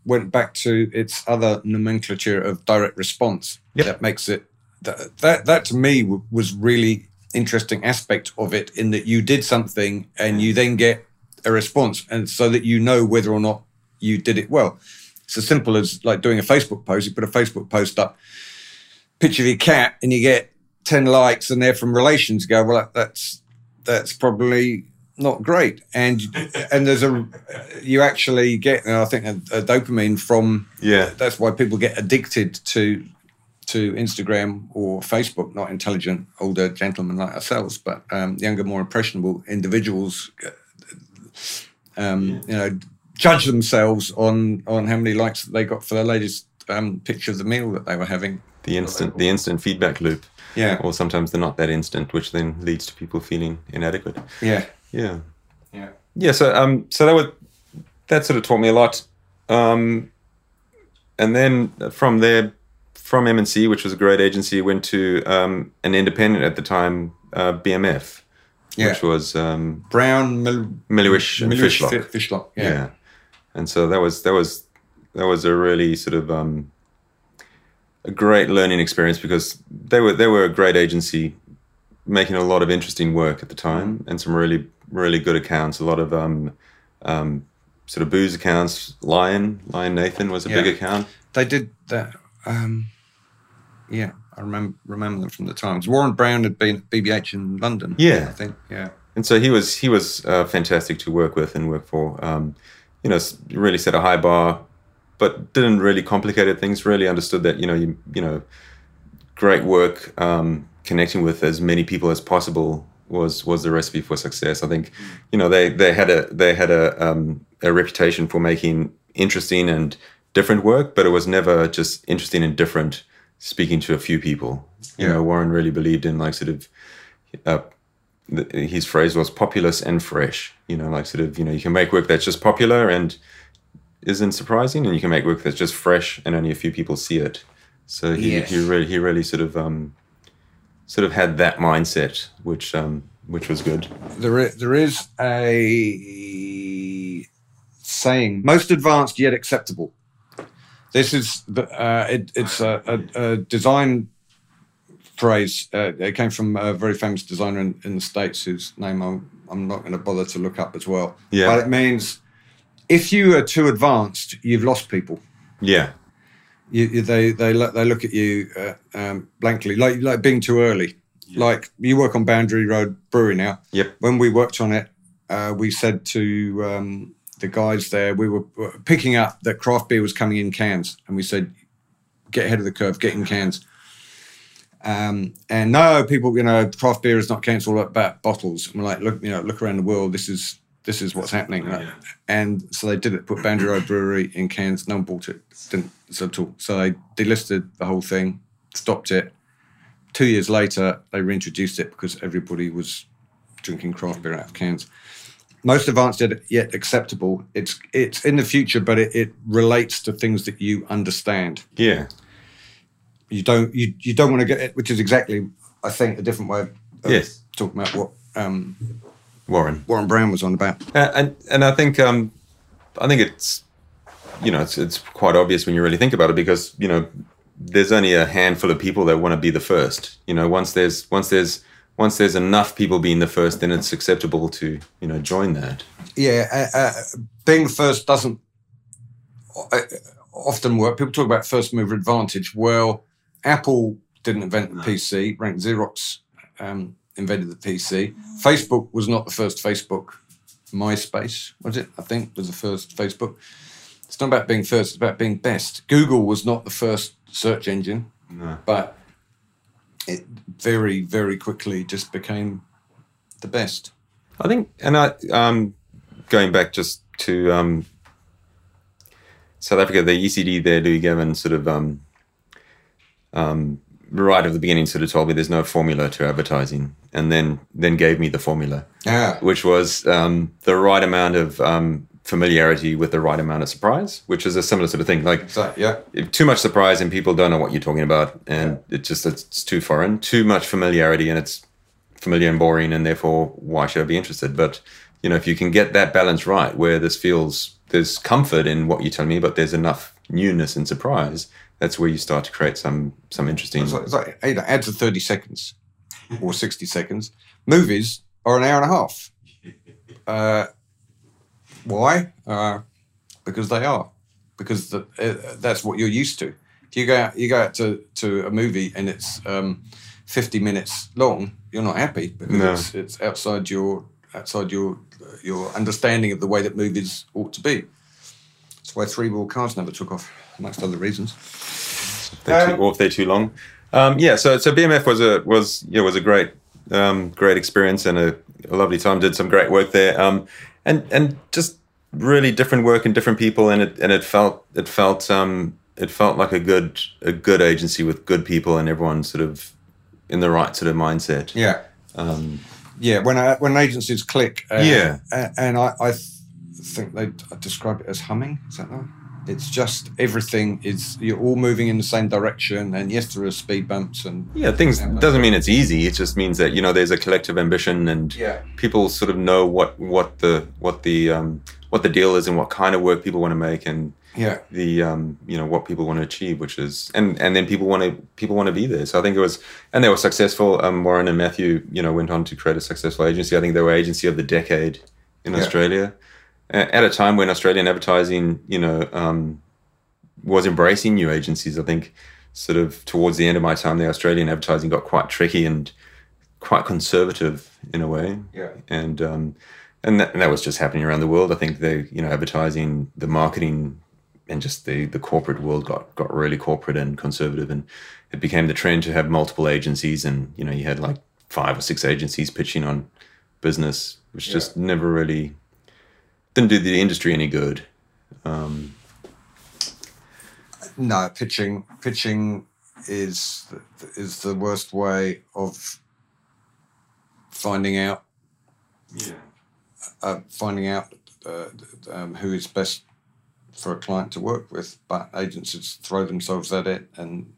went back to its other nomenclature of direct response, Yep. that makes it that that, that to me was really interesting aspect of it in that you did something and you then get a response, and so that you know whether or not you did it well. It's as simple as like doing a Facebook post. You put a Facebook post up, picture of your cat, and you get ten likes, and they're from relations. You go well, that, that's that's probably not great. And and there's a you actually get, and I think a, a dopamine from yeah that's why people get addicted to to Instagram or Facebook. Not intelligent older gentlemen like ourselves, but um, younger, more impressionable individuals. Um, You know, judge themselves on on how many likes they got for their latest um, picture of the meal that they were having. the instant the instant feedback loop Yeah, or sometimes they're not that instant which then leads to people feeling inadequate yeah, yeah yeah. yeah so um so that would that sort of taught me a lot um and then from there from M&C which was a great agency went to um an independent at the time uh, BMF Yeah. which was um Brown, Mil- Melhuish and Melhuish Fishlock Fishlock. yeah. Yeah. and so that was that was that was a really sort of um a great learning experience because they were they were a great agency making a lot of interesting work at the time and some really really good accounts a lot of um um sort of booze accounts lion Lion Nathan was a big account They did that. Um, yeah, I remember remember them from the times. Warren Brown had been at BBH in London. Yeah. I think. Yeah. and so he was he was uh, fantastic to work with and work for. Um, you know, really set a high bar, but didn't really complicated things. Really understood that you know you you know, great work um, connecting with as many people as possible was was the recipe for success. I think, you know, they they had a they had a um, a reputation for making interesting and different work, but it was never just interesting and different. Speaking to a few people, you Yeah. know, Warren really believed in like sort of uh, his phrase was populous and fresh. You know, like sort of, you know, you can make work that's just popular and isn't surprising, and you can make work that's just fresh and only a few people see it. So he, Yes. he really he really sort of um, sort of had that mindset, which um, which was good. There is, there is a saying: most advanced yet acceptable. This is the, uh, it, it's a, a, a design phrase. Uh, it came from a very famous designer in, in the states, whose name I'm, I'm not going to bother to look up as well. Yeah. But it means if you are too advanced, you've lost people. Yeah, you, you- they they look they look at you uh, um, blankly, like like being too early. Like you work on Boundary Road Brewery now. Yep. When we worked on it, uh, we said to um, the guys there, we were picking up that craft beer was coming in cans, and we said, get ahead of the curve, get in cans. Um, and no, people, you know, craft beer is not cans, all about bottles. I'm like, look, you know, look around the world. This is this is what's happening. right? And so they did it. Put Boundary Road Brewery in cans. No one bought it. Didn't so at all. So they delisted the whole thing, stopped it. Two years later, they reintroduced it because everybody was drinking craft beer out of cans. Most advanced yet- yet acceptable. It's it's in the future, but it, it relates to things that you understand. Yeah. You don't you, you don't want to get it, which is exactly I think a different way of Yes. talking about what um, Warren. Warren Brown was on about. Uh, and and I think um, I think it's you know it's it's quite obvious when you really think about it because you know there's only a handful of people that want to be the first. You know, once there's once there's once there's enough people being the first, then it's acceptable to you know join that. yeah, uh, uh, being first doesn't uh, often work. People talk about first mover advantage. Well, Apple didn't invent the PC. Rank Xerox um, invented the PC. Facebook was not the first Facebook. MySpace was it? I think was the first Facebook. It's not about being first. It's about being best. Google was not the first search engine, but it very very quickly just became the best. I think, and I um, going back just to um, South Africa, the ECD there, Louis Gavin, sort of um, um, right at the beginning, sort of told me there's no formula to advertising, and then then gave me the formula, Yeah. which was um, the right amount of um, familiarity with the right amount of surprise, which is a similar sort of thing. Like So, yeah. too much surprise and people don't know what you're talking about, and it just it's too foreign. Too much familiarity and it's familiar and boring, and therefore why should I be interested? But you know, if you can get that balance right, where this feels there's comfort in what you're telling me, but there's enough newness and surprise, that's where you start to create some some interesting. It's like, it's like ads are 30 seconds or 60 seconds. Movies are an hour and a half. (laughs) Uh, why? Uh, because they are. Because the, uh, that's what you're used to. If you go out, you go out to, to a movie and it's um, 50 minutes long, you're not happy because No. it's, it's outside your outside your your understanding of the way that movies ought to be. That's why three wheel cars never took off, amongst other reasons. they're too, Um, or if they're too long. Um, yeah, so so BMF was a was yeah was a great um, great experience and a, a lovely time. Did some great work there, um, and and just really different work and different people, and it and it felt it felt um, it felt like a good a good agency with good people and everyone sort of in the right sort of mindset. Yeah. Um, Yeah, when I, when agencies click, uh, Yeah. and I, I th- think they describe it as humming. Is that right? It's just everything is you're all moving in the same direction, and yes, there are speed bumps and yeah, things doesn't mean it's easy. It just means that you know there's a collective ambition and Yeah. people sort of know what what the what the um, what the deal is and what kind of work people want to make and yeah, the um, you know what people want to achieve, which is and and then people want to people want to be there. So I think it was and they were successful. Um, Warren and Matthew, you know, went on to create a successful agency. I think they were agency of the decade in Yeah. Australia at a time when Australian advertising, you know, um, was embracing new agencies. I think sort of towards the end of my time, the Australian advertising got quite tricky and quite conservative in a way yeah, and um, and that, and that was just happening around the world. I think the you know advertising, the marketing, and just the the corporate world got got really corporate and conservative, and it became the trend to have multiple agencies, and you know you had like five or six agencies pitching on business, which just never really didn't do the industry any good. Um, no pitching. Pitching is is the worst way of finding out uh, finding out uh, um, who is best for a client to work with. But agencies throw themselves at it and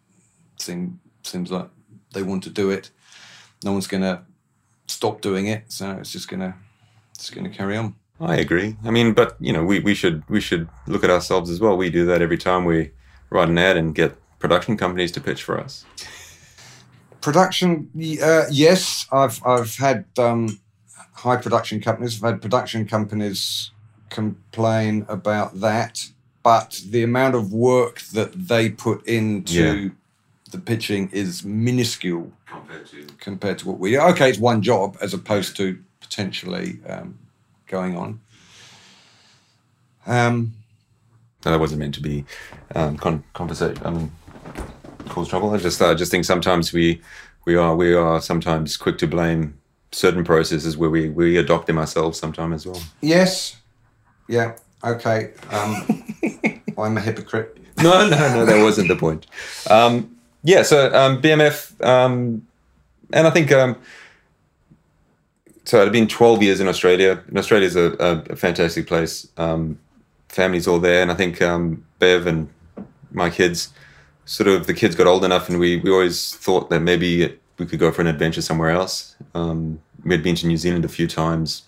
seem seems like they want to do it. No one's going to stop doing it, so it's just going to it's going to carry on. I agree. I mean, but you know, we, we should we should look at ourselves as well. We do that every time we write an ad and get production companies to pitch for us. Production, uh, yes, I've I've had um, high production companies. I've had production companies complain about that, but the amount of work that they put into Yeah. the pitching is minuscule compared to what we. Okay, it's one job as opposed to potentially um, going on. Um, No, that wasn't meant to be um, con- conversation. Um, cause trouble. I just I just think sometimes we we are we are sometimes quick to blame certain processes where we we adopt them ourselves sometimes as well. Yes. Yeah. Okay. Um, (laughs) I'm a hypocrite. No, no, no, that wasn't the point. Um, yeah, so um, BMF, um, and I think um, so. I'd been 12 years in Australia. And Australia's a, a, a fantastic place. Um, family's all there, and I think um, Bev and my kids, sort of, the kids got old enough, and we we always thought that maybe we could go for an adventure somewhere else. Um, we had been to New Zealand a few times,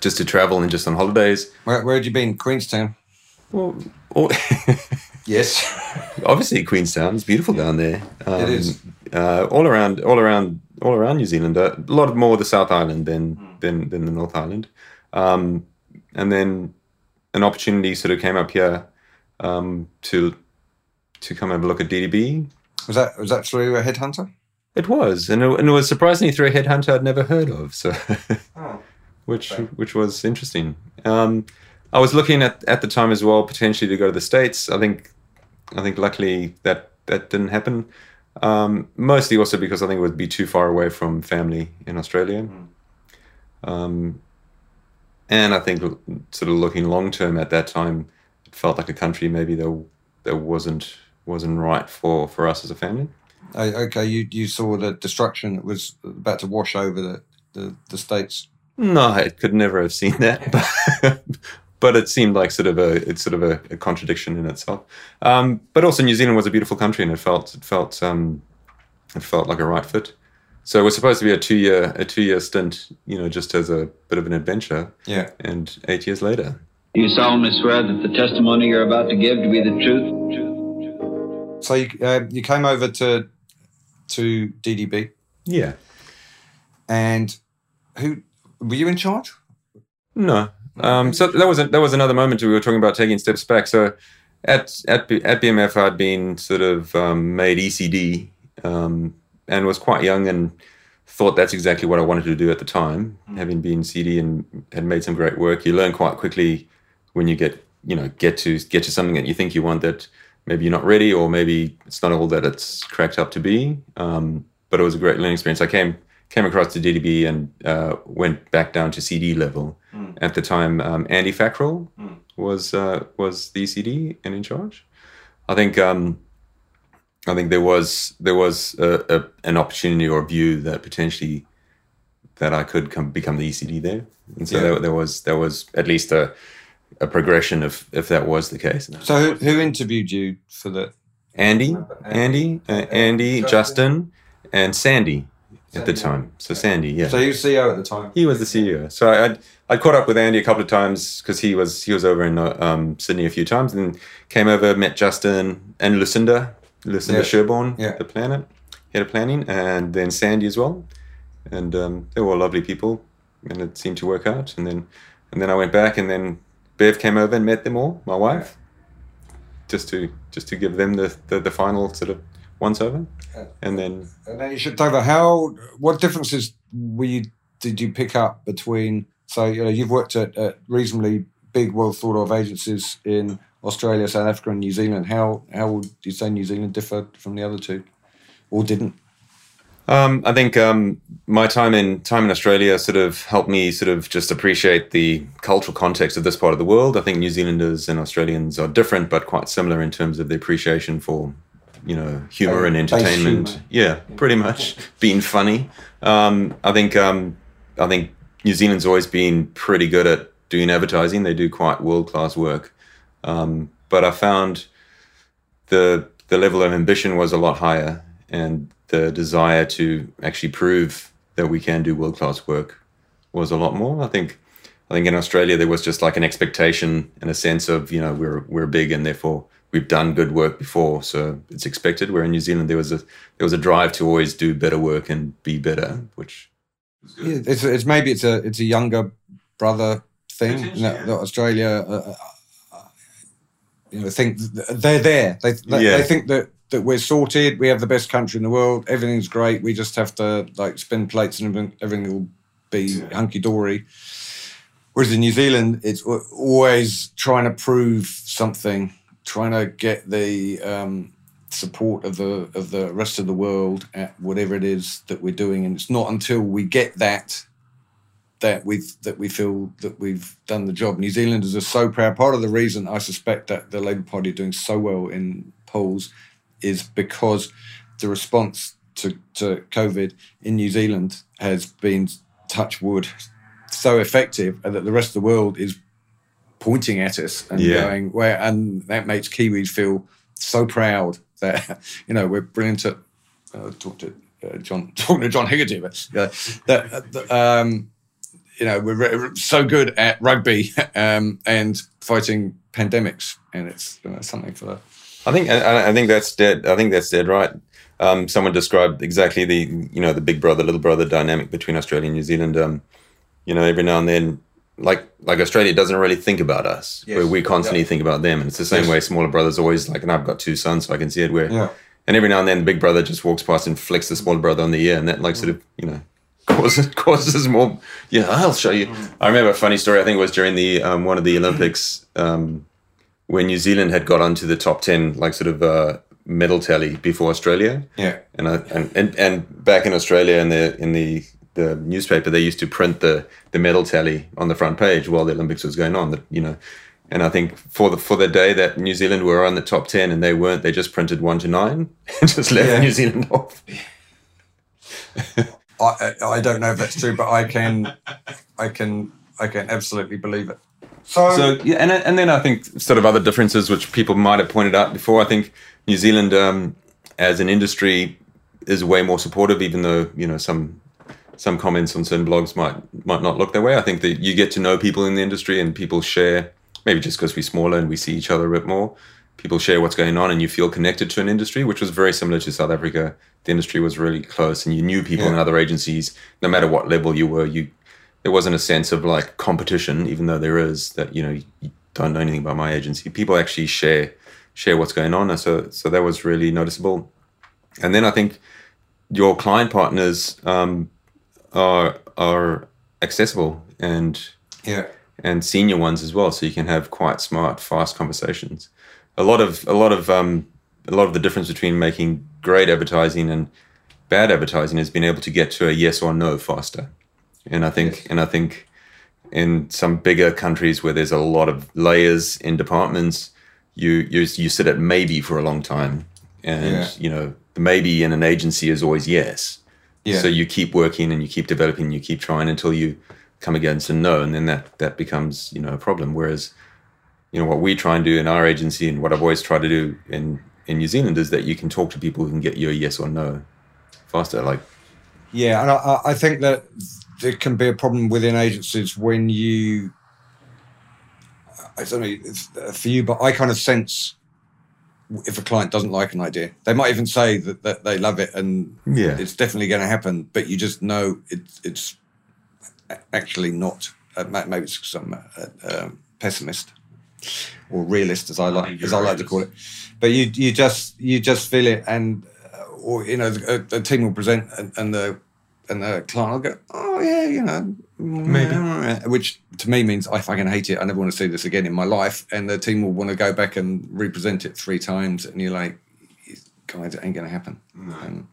just to travel and just on holidays. Where, where had you been? Queenstown. Well, all, (laughs) Yes. obviously Queenstown is beautiful down there. Um, It is. uh, all around, all around, all around New Zealand. Uh, a lot more the South Island than than than the North Island. Um, and then an opportunity sort of came up here um, to to come and have a look at DDB. Was that was that through a headhunter? It was, and it, and it was surprisingly through a headhunter I'd never heard of. So, (laughs) which which was interesting. Um, I was looking at at the time as well potentially to go to the states. I think I think luckily that that didn't happen. Um, mostly also because I think it would be too far away from family in Australia. Um, and I think sort of looking long term at that time, it felt like a country maybe that that wasn't wasn't right for for us as a family. Uh, okay, you you saw the destruction that was about to wash over the the, the states. No, I could never have seen that, (laughs) but, but it seemed like sort of a it's sort of a, a contradiction in itself. Um, but also, New Zealand was a beautiful country, and it felt it felt um, it felt like a right fit. So it was supposed to be a two year a two year stint, you know, just as a bit of an adventure. Yeah. And eight years later, You solemnly swear that the testimony you're about to give to be the truth? So you uh, you came over to to DDB, yeah, and who were you in charge? No. Um, so that was a, that was another moment we were talking about taking steps back. So at at at BMF, I'd been sort of um, made ECD um, and was quite young and thought that's exactly what I wanted to do at the time. Having been CD and had made some great work, you learn quite quickly when you get you know get to get to something that you think you want that maybe you're not ready or maybe it's not all that it's cracked up to be. Um, but it was a great learning experience. I came came across to DDB and uh, went back down to CD level. At the time, um, Andy Fackrell was uh, was the ECD and in charge. I think um, I think there was there was a, a, an opportunity or a view that potentially that I could come, become the ECD there, and so Yeah. there, there was there was at least a a progression if if that was the case. So who, who interviewed you for the? Andy, Andy, uh, Andy, Justin, and Sandy at the time. So Sandy, yeah. So you were CEO at the time. He was the CEO. So I'd caught up with Andy a couple of times because he was he was over in uh, um, Sydney a few times and came over, met Justin and Lucinda, Lucinda Yeah. Sherborne, Yeah. the planet, head of planning, and then Sandy as well. And um, they were all lovely people, and it seemed to work out. And then and then I went back, and then Bev came over and met them all, my wife, just to just to give them the the, the final sort of once over, and then And then you should over how what differences were you did you pick up between so you know you've worked at, at reasonably big well thought of agencies in Australia, South Africa, and New Zealand. How how would you say New Zealand differed from the other two, or didn't? Um, I think um, my time in time in Australia sort of helped me sort of just appreciate the cultural context of this part of the world. I think New Zealanders and Australians are different, but quite similar in terms of the appreciation for, you know, humor and entertainment. humour. Yeah, pretty much being funny. Um, I think um, I think New Zealand's always been pretty good at doing advertising. They do quite world class work, um, but I found the the level of ambition was a lot higher, and the desire to actually prove that we can do world class work was a lot more. I think I think in Australia there was just like an expectation and a sense of you know we're we're big and therefore we've done good work before, so it's expected. Where in New Zealand there was a there was a drive to always do better work and be better, which Yeah, it's it's maybe it's a it's a younger brother thing. Potentially, that, yeah. that Australia, uh, uh, you know, think they're there. They they, Yeah. they think that that we're sorted. We have the best country in the world. Everything's great. We just have to like spin plates and everything, everything will be hunky dory. Whereas in New Zealand, it's always trying to prove something, trying to get the um, support of the of the rest of the world at whatever it is that we're doing, and it's not until we get that that we that we feel that we've done the job. New Zealanders are so proud. Part of the reason I suspect that the Labour Party are doing so well in polls is because the response to, to COVID in New Zealand has been touch wood so effective and that the rest of the world is pointing at us and Yeah. going where and that makes Kiwis feel so proud that (laughs) you know we're brilliant at uh, talk to uh, John (laughs) talking to John Higgerty but yeah, that the, um, you know we're re- so good at rugby (laughs) um, and fighting pandemics and it's you know, something for the I think I, I think that's dead. I think that's dead right. Um, someone described exactly the you know the big brother little brother dynamic between Australia and New Zealand. Um, you know, every now and then, like like Australia doesn't really think about us, Yes. where we constantly Yeah. think about them, and it's the same Yes. way smaller brothers always like. And I've got two sons, so I can see it where. Yeah. And every now and then, the big brother just walks past and flicks the smaller brother on the ear, and that like sort of you know (laughs) causes causes more. Yeah, I'll show you. I remember a funny story. I think it was during the um, one of the Olympics. Um, when New Zealand had got onto the top ten, like sort of uh, medal tally before Australia. Yeah. And, I, and and and back in Australia in the in the the newspaper they used to print the the medal tally on the front page while the Olympics was going on. That you know. And I think for the for the day that New Zealand were on the top ten and they weren't, they just printed one to nine (laughs) and just left Yeah. New Zealand off. I, I don't know if that's true, but I can I can I can absolutely believe it. So, So yeah, and and then I think sort of other differences which people might have pointed out before. I think New Zealand um, as an industry is way more supportive, even though you know some some comments on certain blogs might might not look that way. I think that you get to know people in the industry and people share. Maybe just because we're smaller and we see each other a bit more, people share what's going on and you feel connected to an industry, which was very similar to South Africa. The industry was really close and you knew people in other agencies, no matter what level you were. You there wasn't a sense of like competition, even though there is that you know you don't know anything about my agency. People actually share share what's going on, and so so that was really noticeable. And then I think your client partners um, are are accessible and yeah, and senior ones as well, so you can have quite smart, fast conversations. A lot of a lot of um, a lot of the difference between making great advertising and bad advertising is being able to get to a yes or no faster. And I think and I think in some bigger countries where there's a lot of layers in departments, you you you sit at maybe for a long time, and Yeah. you know the maybe in an agency is always yes. Yeah. So you keep working and you keep developing, you keep trying until you come against a no, and then that that becomes you know a problem. Whereas, you know what we try and do in our agency, and what I've always tried to do in in New Zealand is that you can talk to people who can get you a yes or no faster. Like yeah, and I- I, think that there can be a problem within agencies when you. I don't know uh, for you, but I kind of sense if a client doesn't like an idea. They might even say that, that they love it and Yeah. it's definitely going to happen, but you just know it's it's actually not. Uh, maybe it's because I'm a, um pessimist or realist, as I like as I like to call it. But you you just you just feel it, and uh, or you know the, the team will present, and, and the and the client will go, oh yeah, you know, Maybe. which to me means I fucking hate it. I never want to see this again in my life. And the team will want to go back and represent it three times, and you're like, guys, it ain't going to happen. Um,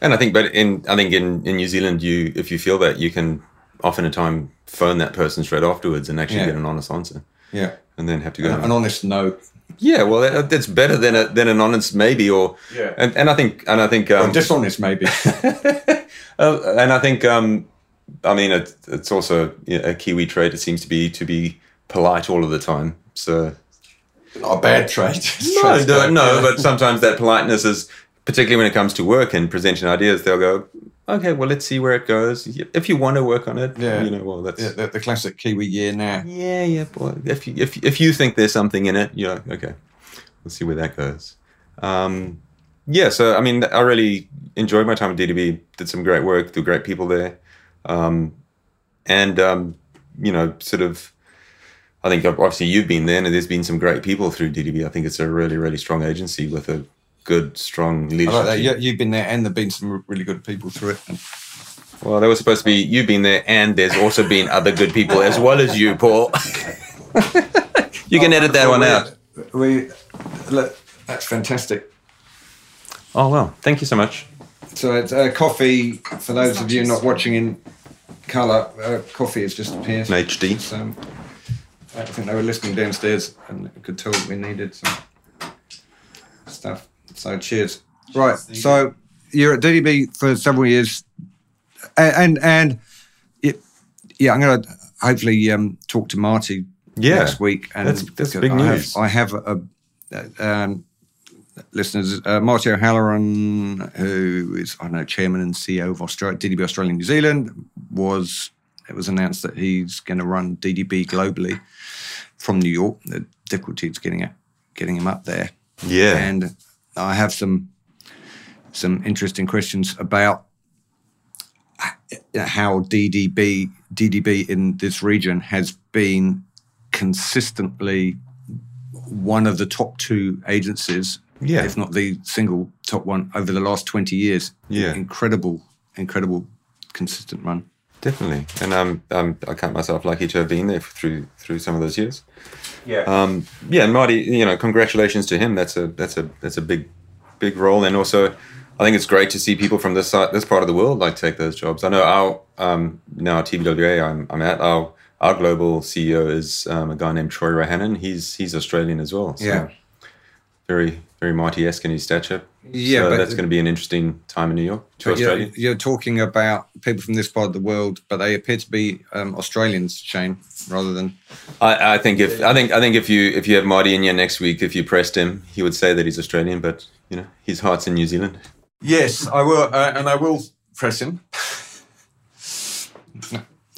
And I think, but in I think in, in New Zealand, you if you feel that you can often a time phone that person straight afterwards and actually Yeah. get an honest answer, yeah, and then have to go. an, an honest no. yeah, well, that, that's better than a than an honest maybe, or Yeah. And and I think and I think um, Or dishonest, maybe. (laughs) uh, and I think um, I mean it, it's also you know, a Kiwi trait. It seems to be to be polite all of the time. So Not a bad trait. (laughs) no, no, no, but sometimes that politeness is particularly when it comes to work and presenting ideas. They'll go, okay, well, let's see where it goes. If you want to work on it, Yeah. you know, well, that's Yeah, the, the classic Kiwi year now. yeah, yeah. Boy, if you if if you think there's something in it, you're like, okay, let's see where that goes. Um, yeah, so I mean, I really enjoyed my time at DDB. Did some great work. Were great people there, um, and um, you know, sort of. I think obviously you've been there, and there's been some great people through DDB. I think it's a really, really strong agency with a good, strong I leadership. like that. You, you've been there, and there've been some really good people through it. Well, there was supposed to be you've been there, and there's also been other good people as well as you, Paul. (laughs) you can edit that one out. We look. That's fantastic. Oh well, thank you so much. So it's uh, coffee. For those of you not watching in colour, uh, coffee has just appeared. In HD. So I think they were listening downstairs and could tell we needed some stuff. So cheers. Right. So you're at DDB for several years, and and, and it, yeah, I'm going to hopefully um, talk to Marty Yeah. next week. And That's- that's big I have- news. I have a, a, um, listeners, uh, Marty O'Halloran, who is I don't know chairman and CEO of Australia, DDB Australia and New Zealand, was it was announced that he's going to run DDB globally from New York. The difficulty is getting it, getting him up there. Yeah. and I have some some interesting questions about how DDB DDB in this region has been consistently one of the top two agencies, Yeah. if not the single top one over the last twenty years. Yeah. incredible, incredible, consistent run. Definitely, and um, um, I count myself lucky to have been there through through some of those years. Yeah. Um, yeah, and Marty, you know, congratulations to him. That's a that's a that's a big big role, and also I think it's great to see people from this side, this part of the world like take those jobs. I know our um, now at TBWA, I'm I'm at our our global CEO is um, a guy named Troy Ruhanen. He's he's Australian as well. So Yeah. very very mighty esque in his stature. Yeah, so but- that's going to be an interesting time in New York to But you're, Australia. you're talking about people from this part of the world, but they appear to be um, Australians, Shane, rather than I, I think if I think I think if you if you have Marty in here next week, if you pressed him, he would say that he's Australian, but you know his heart's in New Zealand. Yes, I will, uh, and I will press him. (laughs)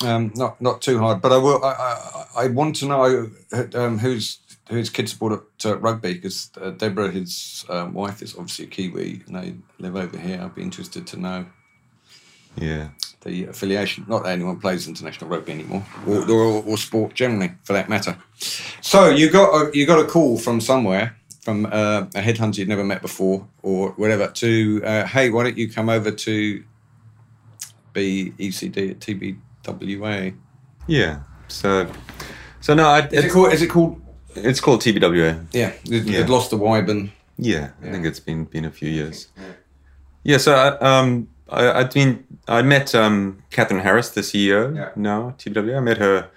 Um, not not too hard, but I will. I, I, I want to know um, who's whose kids brought at uh, rugby because uh, Deborah, his um, wife, is obviously a Kiwi, and they live over here. I'd be interested to know Yeah, the affiliation. Not that anyone plays international rugby anymore, or, or, or sport generally, for that matter. So you got a, you got a call from somewhere, from uh, a headhunter you'd never met before, or whatever. To uh, hey, why don't you come over to be ECD at TBWA? yeah. So so no, I, Is it called? Is it called? It's called TBWA. Yeah, it, Yeah. it lost the Whybin. Yeah, I think it's been been a few years. Yeah, so I, um, I, I'd been I met um, Catherine Harris, the CEO Yeah. now TBWA. I met her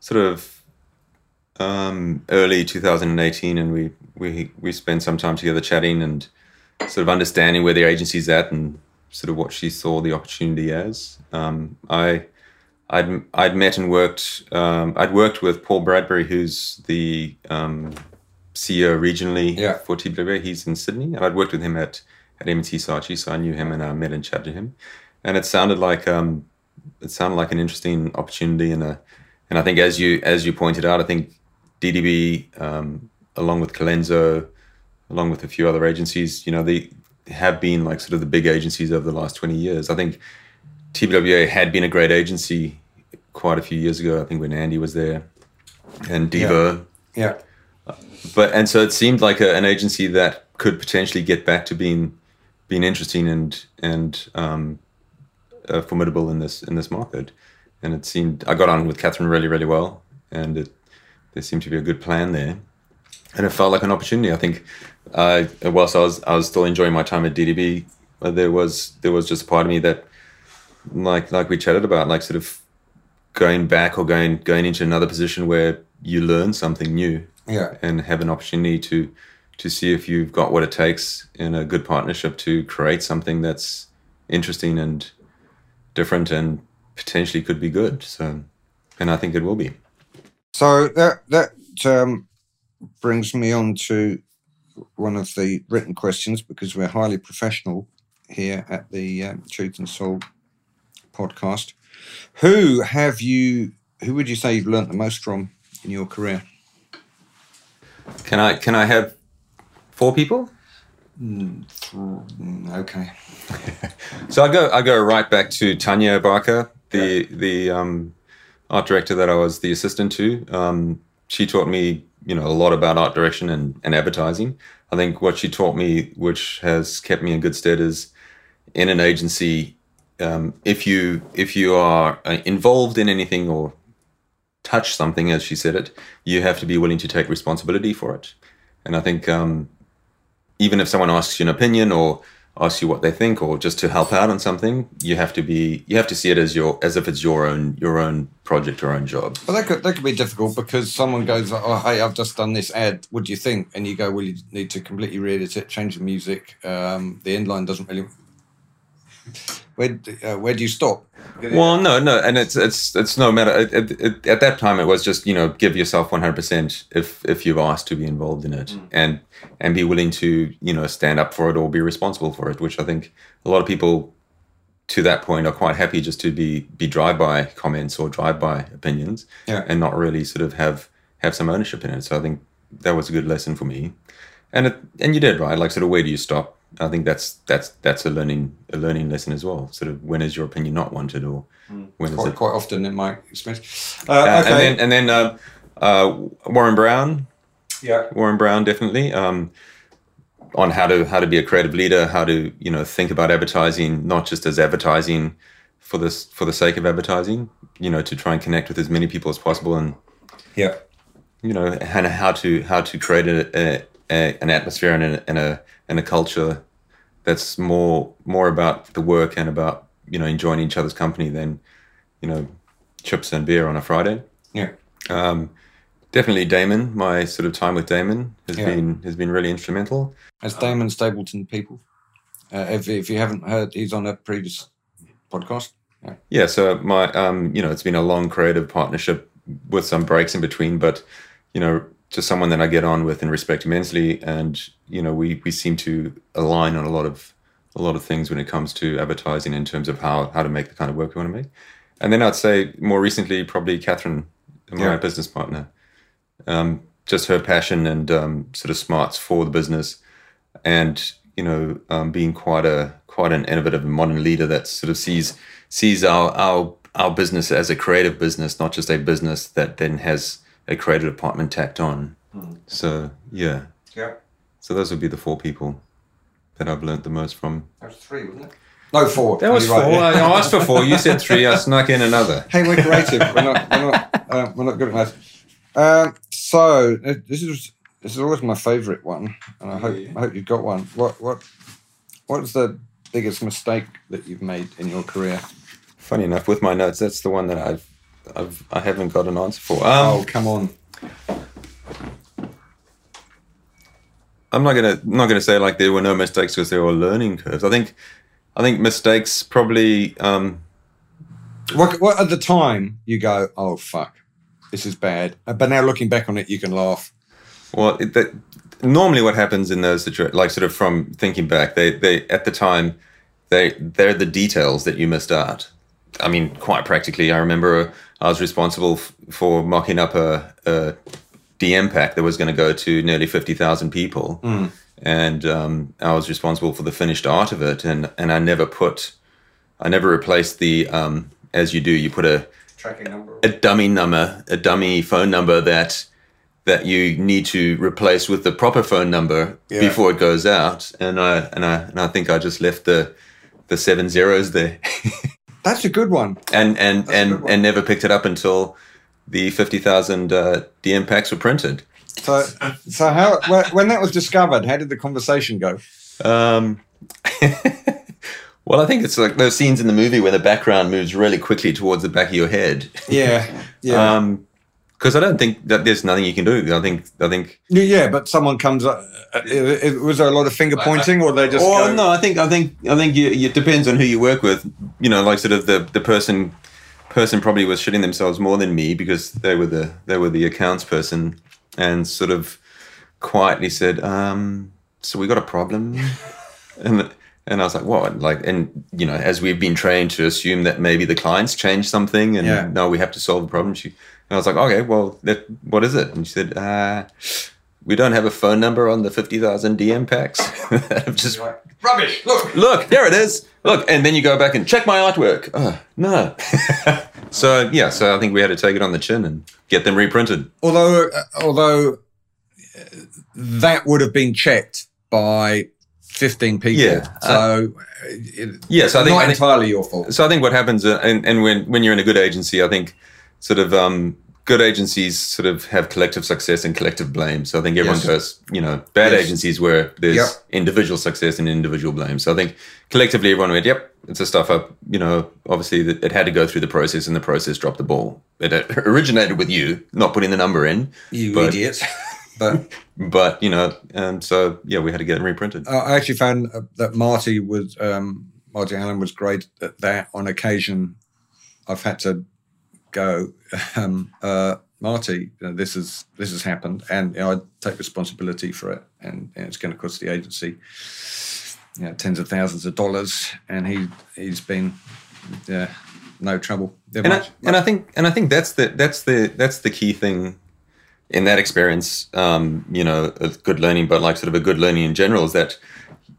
sort of um, early 2018, and we we we spent some time together chatting and sort of understanding where the agency's at and sort of what she saw the opportunity as. Um, I. I'd, I'd met and worked. Um, I'd worked with Paul Bradbury, who's the um, CEO regionally Yeah. for TBWA. He's in Sydney, and I'd worked with him at at M&C Saatchi, so I knew him and I met and chatted to him. And it sounded like um, it sounded like an interesting opportunity, and a and I think as you as you pointed out, I think DDB um, along with Colenso, along with a few other agencies, you know, they have been like sort of the big agencies over the last twenty years. I think TBWA had been a great agency quite a few years ago. I think when Andy was there, and Devo Yeah, but and so it seemed like a, an agency that could potentially get back to being being interesting and and um, uh, formidable in this in this market. And it seemed I got on with Catherine really really well, and it, there seemed to be a good plan there, and it felt like an opportunity. I think uh, whilst I was I was still enjoying my time at DDB, uh, there was there was just a part of me that like like we chatted about, like sort of going back or going going into another position where you learn something new yeah, and have an opportunity to to see if you've got what it takes in a good partnership to create something that's interesting and different and potentially could be good. So, and I think it will be. So that that um, brings me on to one of the written questions because we're highly professional here at the um, Truth and Soul podcast. Who have you? Who would you say you've learnt the most from in your career? Can I can I have four people? Mm, Okay. (laughs) So I go I go right back to Tanya Barker, the the um, art director that I was the assistant to. Um, she taught me you know a lot about art direction and, and advertising. I think what she taught me, which has kept me in good stead, is in an agency. Um, if you if you are uh, involved in anything or touch something, as she said it, you have to be willing to take responsibility for it. And I think um, even if someone asks you an opinion or asks you what they think or just to help out on something, you have to be you have to see it as your as if it's your own your own project or own job. But that could that could be difficult because someone goes, "Oh, hey, I've just done this ad. What do you think?" And you go, "Well, you need to completely re-edit it, change the music. Um, the end line doesn't really." Where uh, where do you stop? Well, no, no, and it's it's it's no matter. It, it, it, at that time, it was just you know give yourself one hundred percent if if you've asked to be involved in it, and and be willing to you know stand up for it or be responsible for it. Which I think a lot of people to that point are quite happy just to be be drive by comments or drive by opinions, Yeah. and not really sort of have have some ownership in it. So I think that was a good lesson for me, and it, and you did right. Like sort of where do you stop? I think that's that's that's a learning a learning lesson as well. Sort of when is your opinion not wanted or when is Quite, it quite often in my experience. Uh, uh, okay. And then, and then uh, uh, Warren Brown, yeah. Warren Brown, definitely um, on how to how to be a creative leader, how to you know think about advertising, not just as advertising for this for the sake of advertising. You know, to try and connect with as many people as possible, and Yeah. you know, and how to how to create a, a, a an atmosphere and a, and a and a culture that's more more about the work and about you know enjoying each other's company than you know chips and beer on a Friday. Yeah. Um, definitely Damon. My sort of time with Damon has Yeah. been has been really instrumental. As Damon Stapleton people. Uh, if, if you haven't heard, he's on a previous podcast. Yeah. Yeah, so my um, you know, it's been a long creative partnership with some breaks in between, but you know, just someone that I get on with and respect immensely, and you know, we we seem to align on a lot of a lot of things when it comes to advertising in terms of how how to make the kind of work we want to make. And then I'd say more recently, probably Catherine, my Yeah. business partner, um, just her passion and um, sort of smarts for the business, and you know, um, being quite a quite an innovative and modern leader that sort of sees sees our our our business as a creative business, not just a business that then has a creative department tacked on. So yeah, Yeah. so those would be the four people that I've learned the most from. That was three, wasn't it? No, four. That was You're four. right. I asked for four. You said three. I snuck in another. Hey, we're creative. we're not. We're not. Uh, we're not good at that. Um, so uh, this is this is always my favourite one, and I hope I hope you've got one. What what what's the biggest mistake that you've made in your career? Funny enough, with my notes, that's the one that I've I've I haven't got an answer for. Um, oh, come on. I'm not gonna not gonna say like there were no mistakes because there were learning curves. I think I think mistakes probably um, What, what at the time you go, oh fuck, this is bad. Uh, But now looking back on it, you can laugh. Well, it, that, normally what happens in those situations, like sort of from thinking back, they they at the time they they're the details that you missed out. I mean, quite practically, I remember I was responsible f- for mocking up a, a DM pack that was going to go to nearly fifty thousand people, and um, I was responsible for the finished art of it, and and I never put, I never replaced the um, as you do, you put a Tracking number. a dummy number, a dummy phone number that that you need to replace with the proper phone number Yeah. before it goes out. And I and I and I think I just left the the seven zeros there, (laughs) That's a good one. and and That's and and never picked it up until the fifty thousand uh, DM packs were printed. So so how when that was discovered, how did the conversation go? Um, (laughs) well, I think it's like those scenes in the movie where the background moves really quickly towards the back of your head. Yeah, yeah, (laughs) Um, because I don't think that there's nothing you can do. I think I think yeah. yeah, But someone comes up. Uh, uh, was there a lot of finger pointing, or they just? Oh no, I think I think I think you, it depends on who you work with. You know, like sort of the the person person probably was shitting themselves more than me because they were the they were the accounts person and sort of quietly said, um, "So we got a problem," (laughs) and and I was like, "What?" Like, and you know, as we've been trained to assume that maybe the clients changed something, and Yeah. no, we have to solve the problem. She and I was like, "Okay, well, that, what is it?" And she said, uh, "We don't have a phone number on the fifty thousand DM packs (laughs) have just like, Rubbish. Look. look, there it is. Look, and then you go back and check my artwork. Oh, no. (laughs) so yeah, so I think we had to take it on the chin and get them reprinted. Although uh, although uh, that would have been checked by fifteen people. Yeah, So uh, it, Yeah, so I think- not I think- entirely your fault. So I think what happens, uh, and, and when when you're in a good agency, I think sort of um, good agencies sort of have collective success and collective blame. So I think everyone Yes. goes, you know, bad Yes. agencies where there's Yep. individual success and individual blame. So I think collectively everyone went, yep, it's a stuff up. You know, obviously it had to go through the process and the process dropped the ball. It (laughs) originated with you not putting the number in. You but, idiots. but (laughs) But, you know, and so, yeah, we had to get it reprinted. I actually found uh, that Marty was um, Marty Allen was great at that. On occasion, I've had to go, (laughs) um, uh, Marty, you know, this is this has happened, and you know, I take responsibility for it, and, and it's going to cost the agency, you know, tens of thousands of dollars, and he he's been, yeah, no trouble. And I, and I think and I think that's the that's the that's the key thing in that experience. Um, you know, of good learning, but like sort of a good learning in general is that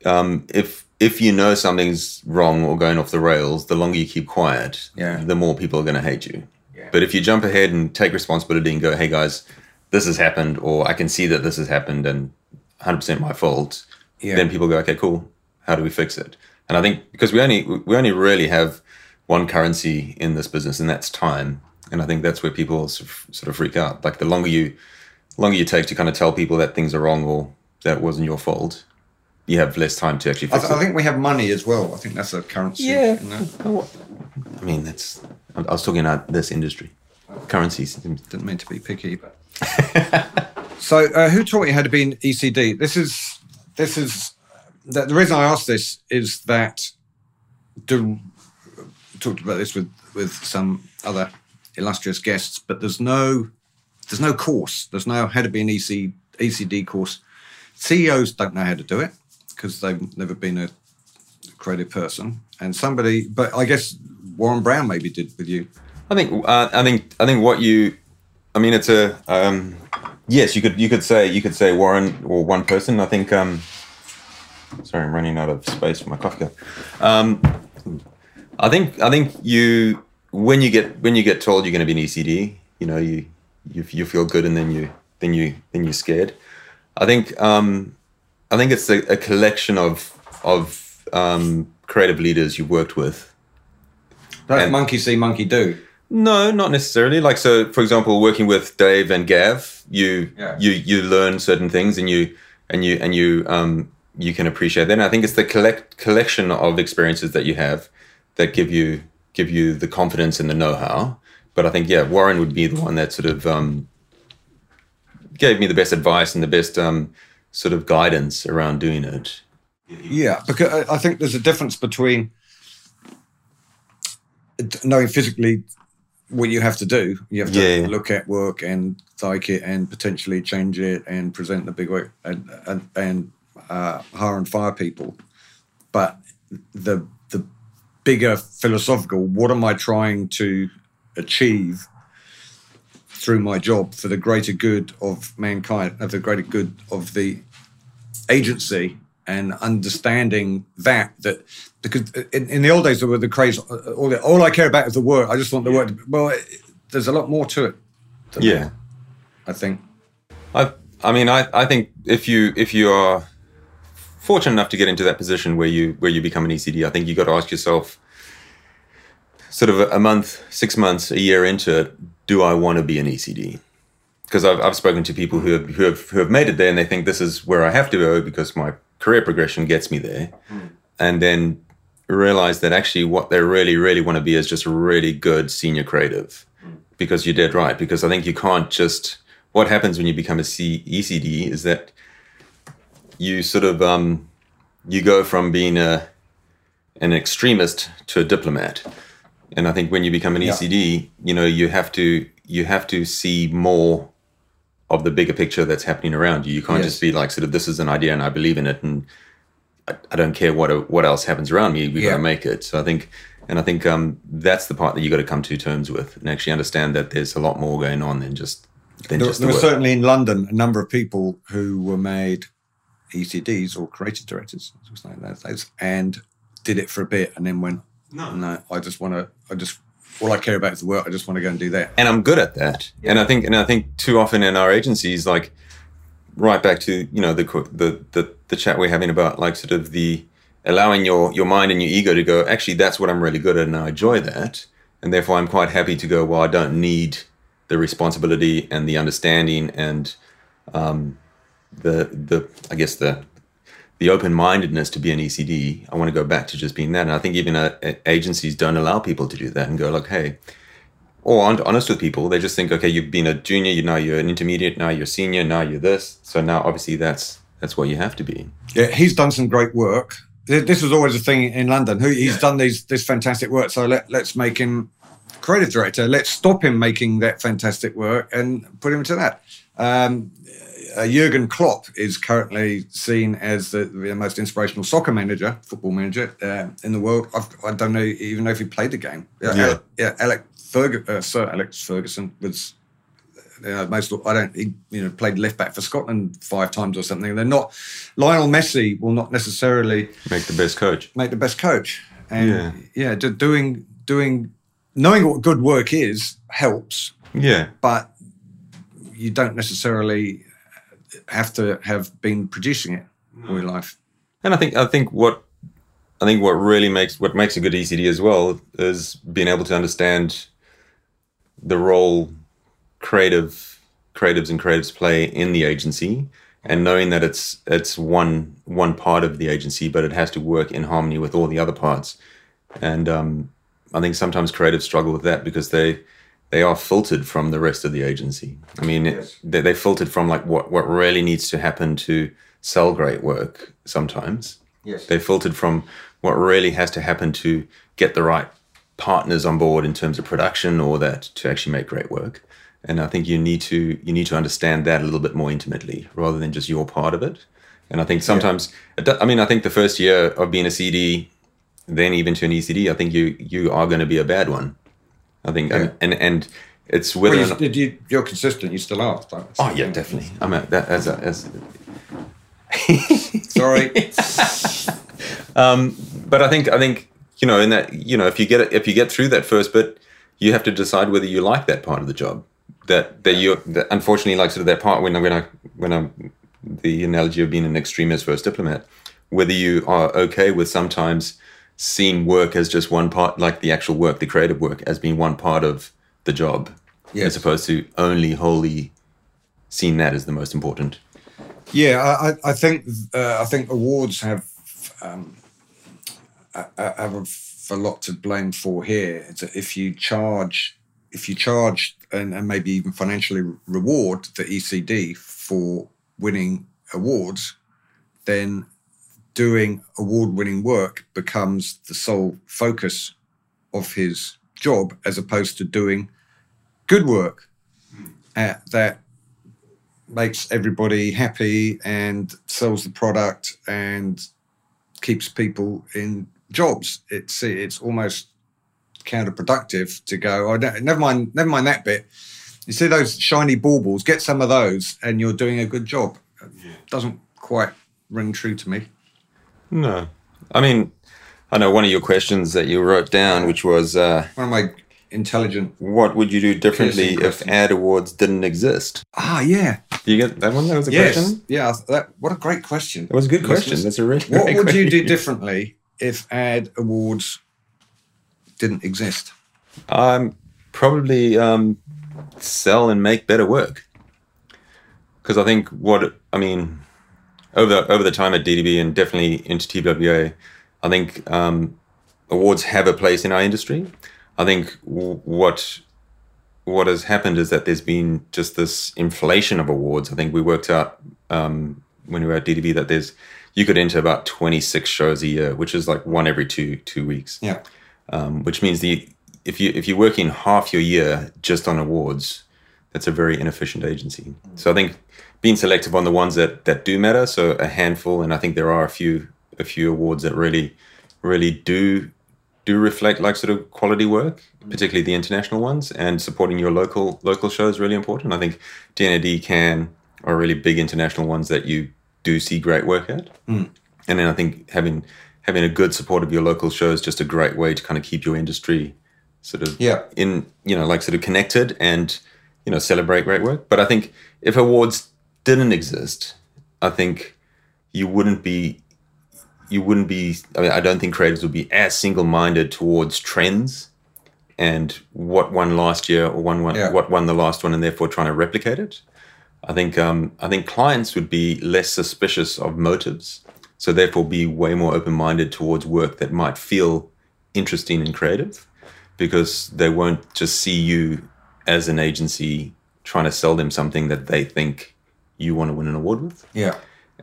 um, if if you know something's wrong or going off the rails, the longer you keep quiet, Yeah. the more people are going to hate you. But if you jump ahead and take responsibility and go, "Hey guys, this has happened," or "I can see that this has happened," and 100% my fault, Yeah. then people go, "Okay, cool. How do we fix it?" And I think because we only we only really have one currency in this business, and that's time. And I think that's where people sort of, sort of freak out. Like the longer you longer you take to kind of tell people that things are wrong or that wasn't your fault, you have less time to actually I, fix th- I think we have money as well. I think that's a currency. Yeah. you oh, know? I mean, that's. I was talking about this industry, currencies. Didn't mean to be picky, but. (laughs) so, uh, who taught you how to be an ECD? This is this is the, the reason I asked this is that do talked about this with with some other illustrious guests, but there's no there's no course. There's no how to be an EC, ECD course. CEOs don't know how to do it because they've never been a creative person, and somebody. But I guess Warren Brown maybe did with you. I think uh, I think I think what you, I mean, it's a um, yes. You could you could say you could say Warren or one person. I think. Um, sorry, I'm running out of space for my coffee cup. Um, I think I think you when you get when you get told you're going to be an ECD, you know, you you you feel good and then you then you then you're scared. I think um, I think it's a, a collection of of um, creative leaders you've worked with That's And- monkey see, monkey do. no, not necessarily. Like so, for example, working with Dave and Gav, you Yeah. you you learn certain things, and you and you and you um you can appreciate that. And I think it's the collect collection of experiences that you have that give you give you the confidence and the know how. But I think yeah, Warren would be the one that sort of um, gave me the best advice and the best um, sort of guidance around doing it. Yeah, because I- I think there's a difference between knowing physically what you have to do. You have to Yeah, yeah. look at work and like it and potentially change it and present the big work and and, and uh, hire and fire people. But the the bigger philosophical, what am I trying to achieve through my job for the greater good of mankind, of the greater good of the agency and understanding that that because in, in the old days there were the craze uh, all, the, all I care about is the work I just want the work to, well it, there's a lot more to it Yeah. that, I think I I mean I, I think if you if you are fortunate enough to get into that position where you where you become an ECD, I think you got to ask yourself sort of a, a month, six months, a year into it, do I want to be an ECD? Because I've, I've spoken to people who have, who have who have made it there and they think this is where I have to go because my career progression gets me there, and then realize that actually what they really really want to be is just a really good senior creative because you're dead right. Because I think you can't just. What happens when you become a C- ECD is that you sort of um, you go from being a an extremist to a diplomat, and I think when you become an Yeah. ECD, you know you have to you have to see more of the bigger picture that's happening around you. You can't Yes. just be like sort of this is an idea and I believe in it and I, I don't care what what else happens around me. We Yeah. got to make it. So I think, and I think um, that's the part that you got to come to terms with and actually understand that there's a lot more going on than just than there, just there the was work. certainly in London a number of people who were made ECDs or creative directors as we say in those days, and did it for a bit and then went no no I just want to I just all I care about is the work I just want to go and do that and I'm good at that. And I think, and I think too often in our agencies, like right back to you know the the the, the chat we're having about like sort of the allowing your your mind and your ego to go. Actually, that's what I'm really good at, and I enjoy that. And therefore, I'm quite happy to go. Well, I don't need the responsibility and the understanding and um, the the I guess the the open mindedness to be an ECD. I want to go back to just being that, and I think even uh, agencies don't allow people to do that and go like, hey. Or aren't honest with people. They just think, okay, you've been a junior, you now you're an intermediate, now you're senior, now you're this. So now, obviously, that's that's what you have to be. Yeah, he's done some great work. This was always a thing in London. He's yeah. done these this fantastic work. So let let's make him creative director. Let's stop him making that fantastic work and put him to that. Um, uh, Jurgen Klopp is currently seen as the, the, most inspirational soccer manager, football manager uh, in the world. I've, I do not know even know if he played the game. Yeah, yeah. Alec, yeah, Alec Ferg- uh, Sir Alex Ferguson was uh, most. I don't. He you know played left back for Scotland five times or something. They're not. Lionel Messi will not necessarily make the best coach. Make the best coach. And yeah, yeah, doing doing knowing what good work is helps. Yeah, but you don't necessarily have to have been producing it all your life. And I think I think what I think what really makes what makes a good ECD as well is being able to understand the role creative creatives and creatives play in the agency and knowing that it's it's one one part of the agency but it has to work in harmony with all the other parts and um, i think sometimes creatives struggle with that because they they are filtered from the rest of the agency i mean yes. they, they're filtered from like what what really needs to happen to sell great work sometimes yes they're filtered from what really has to happen to get the right partners on board in terms of production or that to actually make great work and I think you need to you need to understand that a little bit more intimately rather than just your part of it. And I think sometimes, yeah. I mean, I think the first year of being a CD, then even to an ECD, I think you you are going to be a bad one. I think, yeah. and, and and it's whether well, you, you, you're consistent. You still are. Oh yeah, definitely. I'm at that as a, as. Sorry. (laughs) um, but I think I think you know in that you know if you get it, if you get through that first bit, you have to decide whether you like that part of the job that that you that unfortunately like sort of that part when I when I when I'm the analogy of being an extremist first diplomat, whether you are okay with sometimes seeing work as just one part, like the actual work, the creative work, as being one part of the job, yes. as opposed to only wholly seeing that as the most important. Yeah, I, I think uh, I think awards have um, have a, a lot to blame for here. If you charge if you charge and, and maybe even financially reward the ECD for winning awards, then doing award winning work becomes the sole focus of his job as opposed to doing good work uh, that makes everybody happy and sells the product and keeps people in jobs. It's it's almost counterproductive to go. Oh, never mind, never mind that bit. You see those shiny baubles? Get some of those, and you're doing a good job. Yeah. Doesn't quite ring true to me. No, I mean, I know one of your questions that you wrote down, which was uh, one of my intelligent. What would you do differently if ad awards didn't exist? Ah, yeah. You get that one? That was a yes. question. Yeah, that, what a great question. It was a good question. That's a really. What would question. you do (laughs) differently if ad awards didn't exist? Um, probably um, sell and make better work. Because I think what I mean over the, over the time at DDB and definitely into TBWA, I think um, awards have a place in our industry. I think w- what what has happened is that there's been just this inflation of awards. I think we worked out um, when we were at DDB that there's you could enter about 26 shows a year, which is like one every two two weeks. Yeah um, which means the if you if you're working half your year just on awards, that's a very inefficient agency. So I think being selective on the ones that that do matter, so a handful, and I think there are a few a few awards that really really do do reflect like sort of quality work, particularly the international ones, and supporting your local local shows is really important. I think D&AD Cannes are really big international ones that you do see great work at, mm. and then I think having having a good support of your local show is just a great way to kind of keep your industry sort of yeah. in you know like sort of connected and you know celebrate great work but i think if awards didn't exist i think you wouldn't be you wouldn't be i mean i don't think creators would be as single-minded towards trends and what won last year or one, one Yeah. what won the last one, and therefore trying to replicate it. I think um, I think clients would be less suspicious of motives, so therefore be way more open minded towards work that might feel interesting and creative, because they won't just see you as an agency trying to sell them something that they think you want to win an award with. Yeah.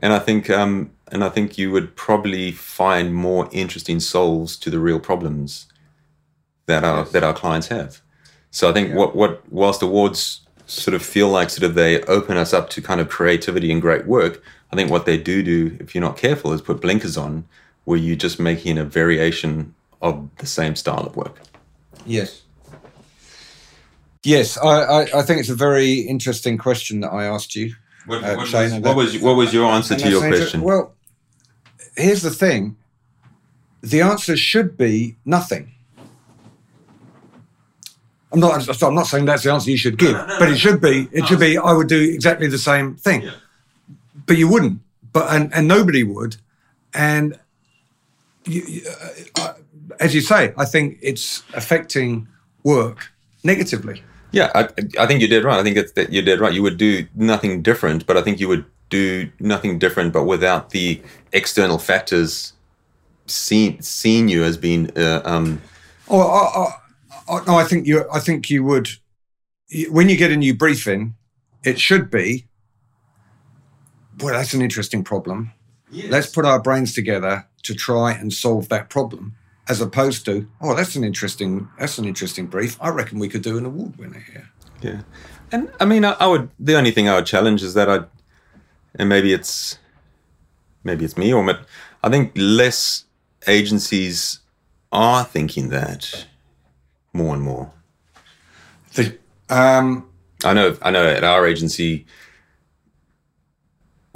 And I think um, and I think you would probably find more interesting solves to the real problems that our that our clients have. So I think what what whilst awards sort of feel like sort of they open us up to kind of creativity and great work, I think what they do do if you're not careful is put blinkers on where you're just making a variation of the same style of work. Yes. Yes, I, I, I think it's a very interesting question that I asked you. What, uh, what Shane, was, what was what was your answer to your question? Well, here's the thing. The answer should be nothing. I'm not. I'm not saying that's the answer you should give, but it should be. It should be. I would do exactly the same thing, but you wouldn't. But and and nobody would, and you, you- uh, uh, as you say, I think it's affecting work negatively. Yeah, I, I think you did right. I think it's that you did right. You would do nothing different, but I think you would do nothing different, but without the external factors seeing seeing you as being. Uh, um, Oh, I, I, I, no, I think you. I think you would. When you get a new briefing, it should be. Well, that's an interesting problem. Let's put our brains together to try and solve that problem, as opposed to, oh, that's an interesting. That's an interesting brief. I reckon we could do an award winner here. yeah, and I mean, I, I would. The only thing I would challenge is that I, and maybe it's, maybe it's me or ma- I think less agencies are thinking that more and more. The, um, I know, I know. At our agency,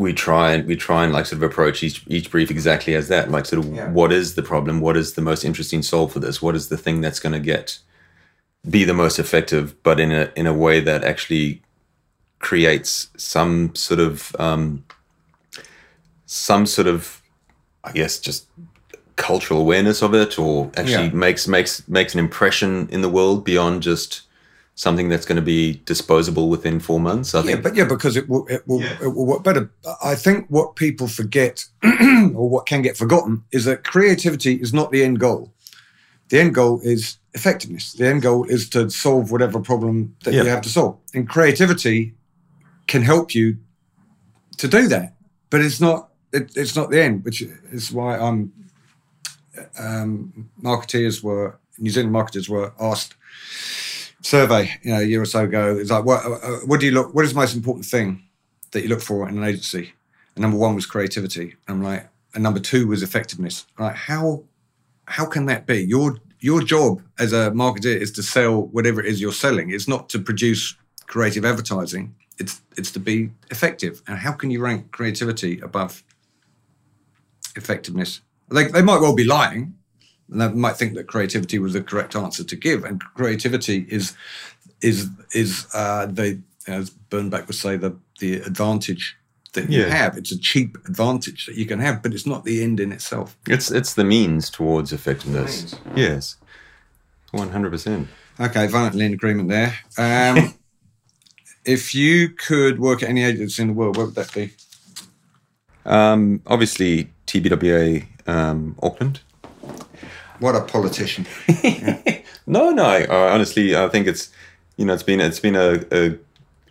we try and we try and like sort of approach each each brief exactly as that. Like, sort of, Yeah. what is the problem? What is the most interesting solve for this? What is the thing that's going to get be the most effective, but in a in a way that actually creates some sort of um, some sort of, I guess, just cultural awareness of it, or actually Yeah. makes makes makes an impression in the world beyond just something that's going to be disposable within four months. I yeah, think. but yeah, because it will, it will, it will work better. I think what people forget, (clears throat) or what can get forgotten, is that creativity is not the end goal. The end goal is effectiveness. The end goal is to solve whatever problem that you have to solve. And creativity can help you to do that, but it's not. It, it's not the end, which is why I'm. Um, marketeers were New Zealand marketers were asked survey, you know, a year or so ago. It's like, what, uh, what do you look? What is the most important thing that you look for in an agency? And number one was creativity. I'm like, and number two was effectiveness. I'm like, how how can that be? Your your job as a marketer is to sell whatever it is you're selling. It's not to produce creative advertising. It's it's to be effective. And how can you rank creativity above effectiveness? They, they might well be lying, and they might think that creativity was the correct answer to give. And creativity is is is uh, the as Bernbach would say the the advantage that you Yeah. have. It's a cheap advantage that you can have, but it's not the end in itself. It's it's the means towards effectiveness. Yes, one hundred percent. Okay, violently in agreement there. Um, (laughs) if you could work at any agency in the world, what would that be? Um, obviously, TBWA um, Auckland. What a politician! (laughs) No, no. I, I honestly, I think it's you know it's been it's been a, a,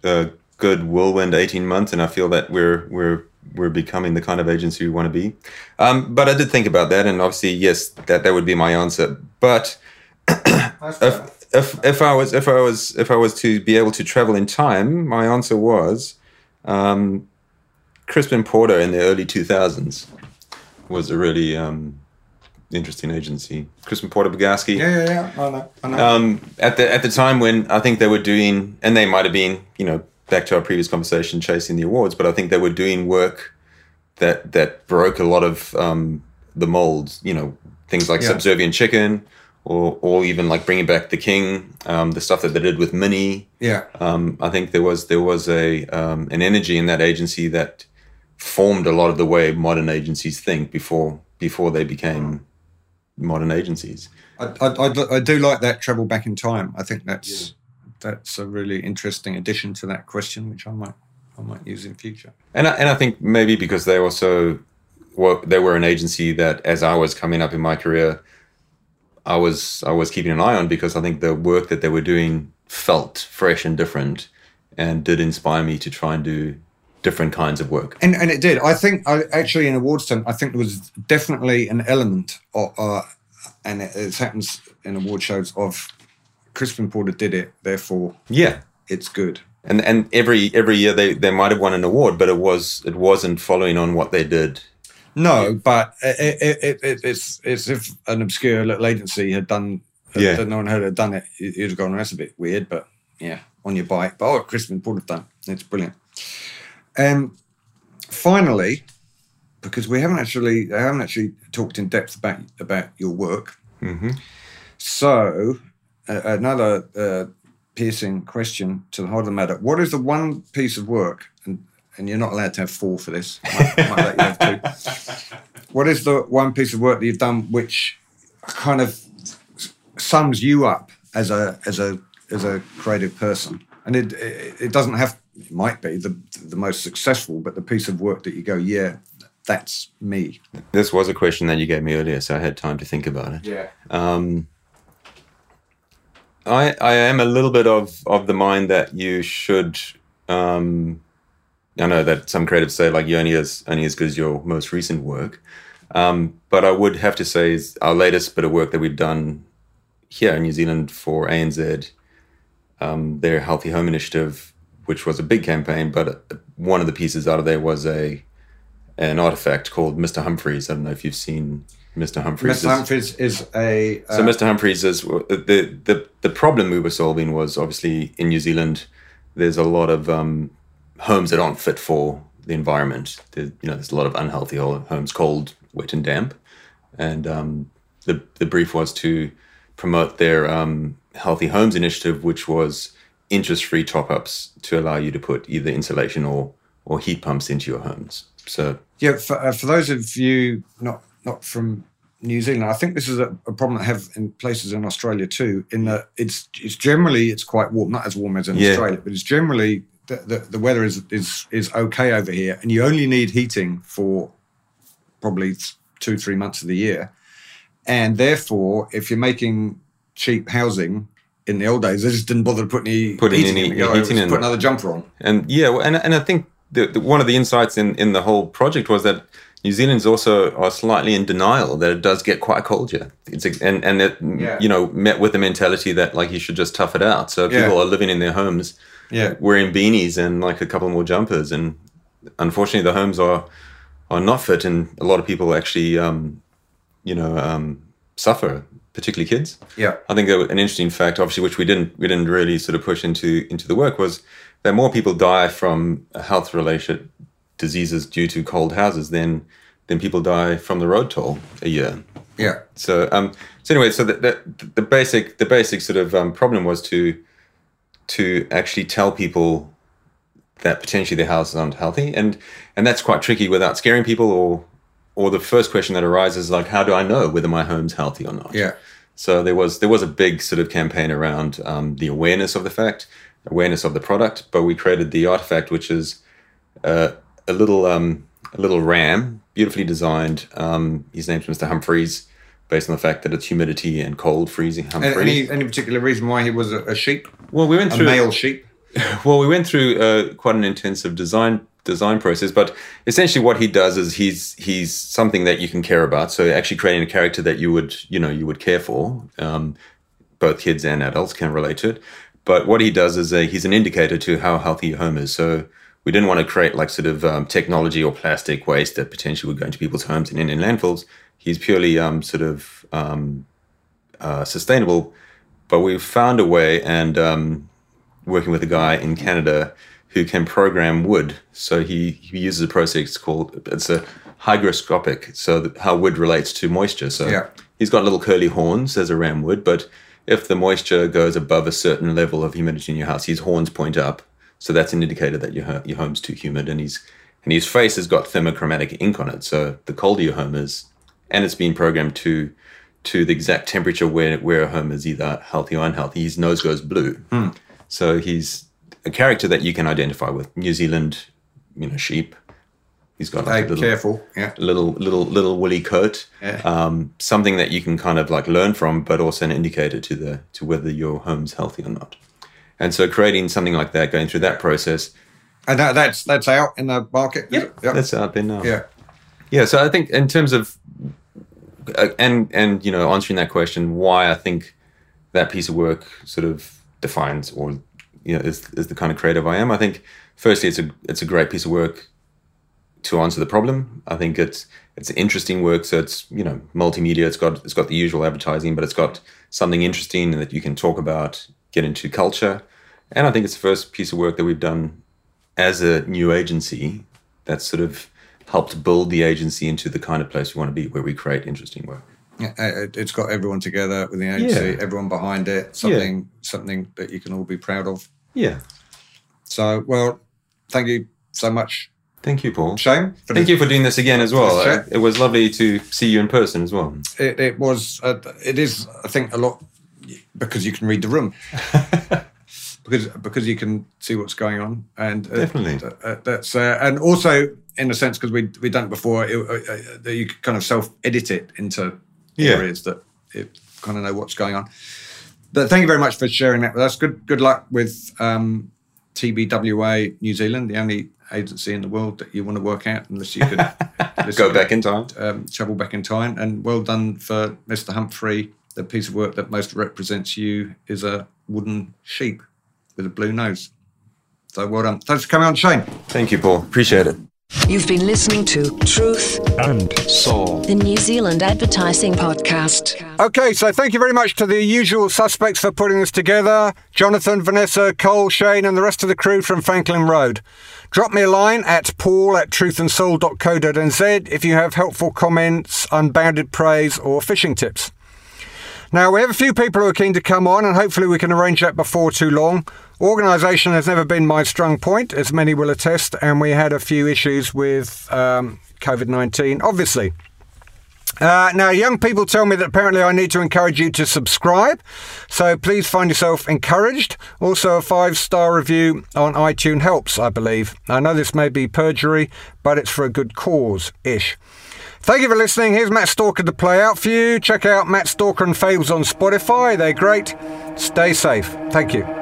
a good whirlwind eighteen months, and I feel that we're we're we're becoming the kind of agency we want to be. Um, but I did think about that, and obviously, yes, that that would be my answer. But (coughs) if, if if I was if I was if I was to be able to travel in time, my answer was um, Crispin Porter in the early two thousands was a really um, interesting agency. Crispin Porter Bogusky. Yeah, yeah, yeah. I know. I know. Um, at the at the time when I think they were doing, and they might have been, you know, back to our previous conversation, chasing the awards, but I think they were doing work that that broke a lot of um, the molds. You know, things like Yeah. Subservient Chicken, or or even like bringing back the King, um, the stuff that they did with Mini. yeah, Um, I think there was there was a um, an energy in that agency that formed a lot of the way modern agencies think before before they became modern agencies. I, I, I, do like that travel back in time. I think that's that's a really interesting addition to that question, which I might I might use in future. And I, and I think maybe because they also well, they were an agency that as I was coming up in my career, I was I was keeping an eye on because I think the work that they were doing felt fresh and different, and did inspire me to try and do different kinds of work. And and it did. I think I, actually in awards time, I think there was definitely an element of, uh, and it, it happens in award shows of Crispin Porter did it, therefore Yeah, it's good. and and every every year they they might have won an award, but it was it wasn't following on what they did. No, but it, it, it, it, it's it's if an obscure little agency had done Yeah. that no one had done it, you- you'd have gone, that's a bit weird, but yeah, on your bike. But oh, Crispin Porter done. It's brilliant. Um, finally, because we haven't actually I haven't actually talked in depth about about your work. Mm-hmm. So, uh, another uh, piercing question to the heart of the matter: What is the one piece of work, and and you're not allowed to have four for this. I might, might let you have two. (laughs) What is the one piece of work that you've done which kind of sums you up as a as a as a creative person? And it it, it doesn't have might be the the most successful, but the piece of work that you go, yeah, that's me. This was a question that you gave me earlier, so I had time to think about it. Yeah. Um, I I am a little bit of of the mind that you should. Um, I know that some creatives say like you're only as only as good as your most recent work, um, but I would have to say is our latest bit of work that we've done here in New Zealand for ANZ, um, their Healthy Home Initiative, which was a big campaign, but one of the pieces out of there was a an artifact called Mr. Humphreys. I don't know if you've seen Mr. Humphreys. Mr. Humphreys is a uh, So Mr. Humphreys is the the the problem we were solving was obviously in New Zealand. There's a lot of um, homes that aren't fit for the environment. There, you know, there's a lot of unhealthy homes, cold, wet, and damp. And um, the the brief was to promote their um, healthy homes initiative, which was interest-free top-ups to allow you to put either insulation or or heat pumps into your homes. So Yeah, for, uh, for those of you not not from New Zealand, I think this is a, a problem that I have in places in Australia too. In that it's it's generally it's quite warm, not as warm as in Yeah. Australia, but it's generally the, the, the weather is is is okay over here, and you only need heating for probably two three months of the year, and therefore if you're making cheap housing. In the old days, they just didn't bother to put any Putting heating any in. it. You know, heating in. Put another jumper on. And yeah, and and I think the, the, one of the insights in in the whole project was that New Zealand's also are slightly in denial that it does get quite cold here. It's and and it Yeah. you know met with the mentality that like you should just tough it out. So Yeah. people are living in their homes, Yeah. wearing beanies and like a couple more jumpers, and unfortunately the homes are are not fit, and a lot of people actually um, you know um, suffer, particularly kids. Yeah. I think that an interesting fact, obviously, which we didn't we didn't really sort of push into into the work, was that more people die from health related diseases due to cold houses than than people die from the road toll a year. Yeah. So um so anyway, so the the, the basic the basic sort of um, problem was to to actually tell people that potentially their houses aren't healthy, and and that's quite tricky without scaring people or or the first question that arises is like how do I know whether my home's healthy or not? Yeah. So there was there was a big sort of campaign around um, the awareness of the fact, awareness of the product. But we created the artifact, which is uh, a little um, a little ram, beautifully designed. Um, his name's Mr. Humphreys, based on the fact that it's humidity and cold freezing. Humphreys. Any any particular reason why he was a, a sheep? well, we went A through male sheep? (laughs) well, we went through uh, quite an intensive design design process, but essentially what he does is he's he's something that you can care about. So actually creating a character that you would you know you would care for, um, both kids and adults can relate to it. But what he does is a, he's an indicator to how healthy your home is. So we didn't want to create like sort of um, technology or plastic waste that potentially would go into people's homes and in, in landfills. He's purely um, sort of um, uh, sustainable, but we've found a way and um, working with a guy in Canada who can program wood. So he, he uses a process called it's a hygroscopic, so how wood relates to moisture. So Yeah. he's got little curly horns as a ram would, but if the moisture goes above a certain level of humidity in your house, his horns point up. So that's an indicator that your your home's too humid, and he's and his face has got thermochromatic ink on it. So the colder your home is, and it's been programmed to to the exact temperature where where a home is either healthy or unhealthy. His nose goes blue, Hmm. so he's a character that you can identify with. New Zealand, you know, sheep. He's got like Hey, a little, careful. Yeah. little little little woolly coat. Yeah. Um, something that you can kind of like learn from, but also an indicator to the to whether your home's healthy or not. And so creating something like that, going through that process, And that, that's that's out in the market. Yep. that's out there now. yeah. Yeah, so I think in terms of uh, and and you know answering that question, why I think that piece of work sort of defines or you know is is the kind of creative I am. I think firstly it's a it's a great piece of work to answer the problem. I think it's it's interesting work, so it's you know multimedia. It's got it's got the usual advertising, but it's got something interesting that you can talk about, get into culture, and I think it's the first piece of work that we've done as a new agency that's sort of helped build the agency into the kind of place we want to be, where we create interesting work. Yeah, uh, it- It's got everyone together with the agency, Yeah. everyone behind it. Something something that you can all be proud of. Yeah. So, well, thank you so much, Thank you, Paul. Shane. for Thank this- you for doing this again as well. Uh, It was lovely to see you in person as well. It, it was. Uh, it is. I think a lot because you can read the room. (laughs) because because you can see what's going on and uh, Definitely. uh, that's uh, and also in a sense because we we done it before it, uh, uh, that you could kind of self edit it into Yeah. areas that it kind of know what's going on. But thank you very much for sharing that with us. Good good luck with um, TBWA New Zealand, the only agency in the world that you want to work out, unless you could (laughs) unless Go you back in time. um, travel back in time. And well done for Mr. Humphrey. The piece of work that most represents you is a wooden sheep with a blue nose. So well done. Thanks for coming on, Shane. Thank you, Paul. Appreciate it. You've been listening to Truth And Soul. the New Zealand Advertising Podcast. Okay, so thank you very much to the usual suspects for putting this together Jonathan, Vanessa, Cole, Shane, and the rest of the crew from Franklin Road. Drop me a line at paul at truthandsoul.co.nz if you have helpful comments, unbounded praise, or fishing tips. Now, we have a few people who are keen to come on, and hopefully we can arrange that before too long. Organisation has never been my strong point, as many will attest, and we had a few issues with um, COVID 19, obviously. Uh, now, young people tell me that apparently I need to encourage you to subscribe, so please find yourself encouraged. Also, a five star review on iTunes helps, I believe. I know this may be perjury, but it's for a good cause ish. Thank you for listening. Here's Matt Stalker to play out for you. Check out Matt Stalker and Fables on Spotify, they're great. Stay safe. Thank you.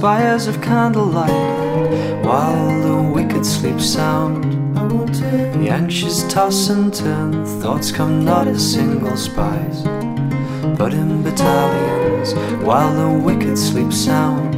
Spires of candlelight, while the wicked sleep sound. The anxious toss and turn, thoughts come not as single spies, but in battalions, while the wicked sleep sound.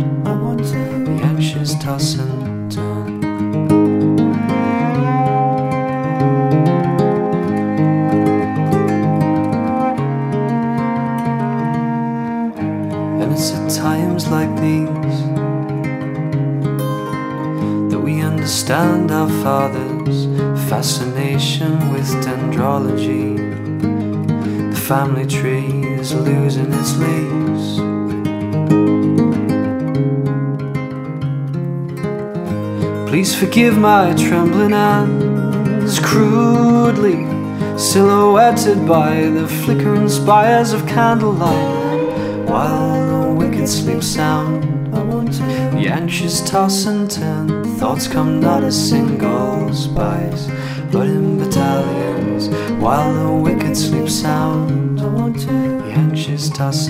Family tree is losing its leaves. Please forgive my trembling hands, crudely silhouetted by the flickering spires of candlelight, while the wicked sleep sound. The anxious toss and turn. Thoughts come not a single spice, but in battalions, while the wicked sleep sound. The anxious toss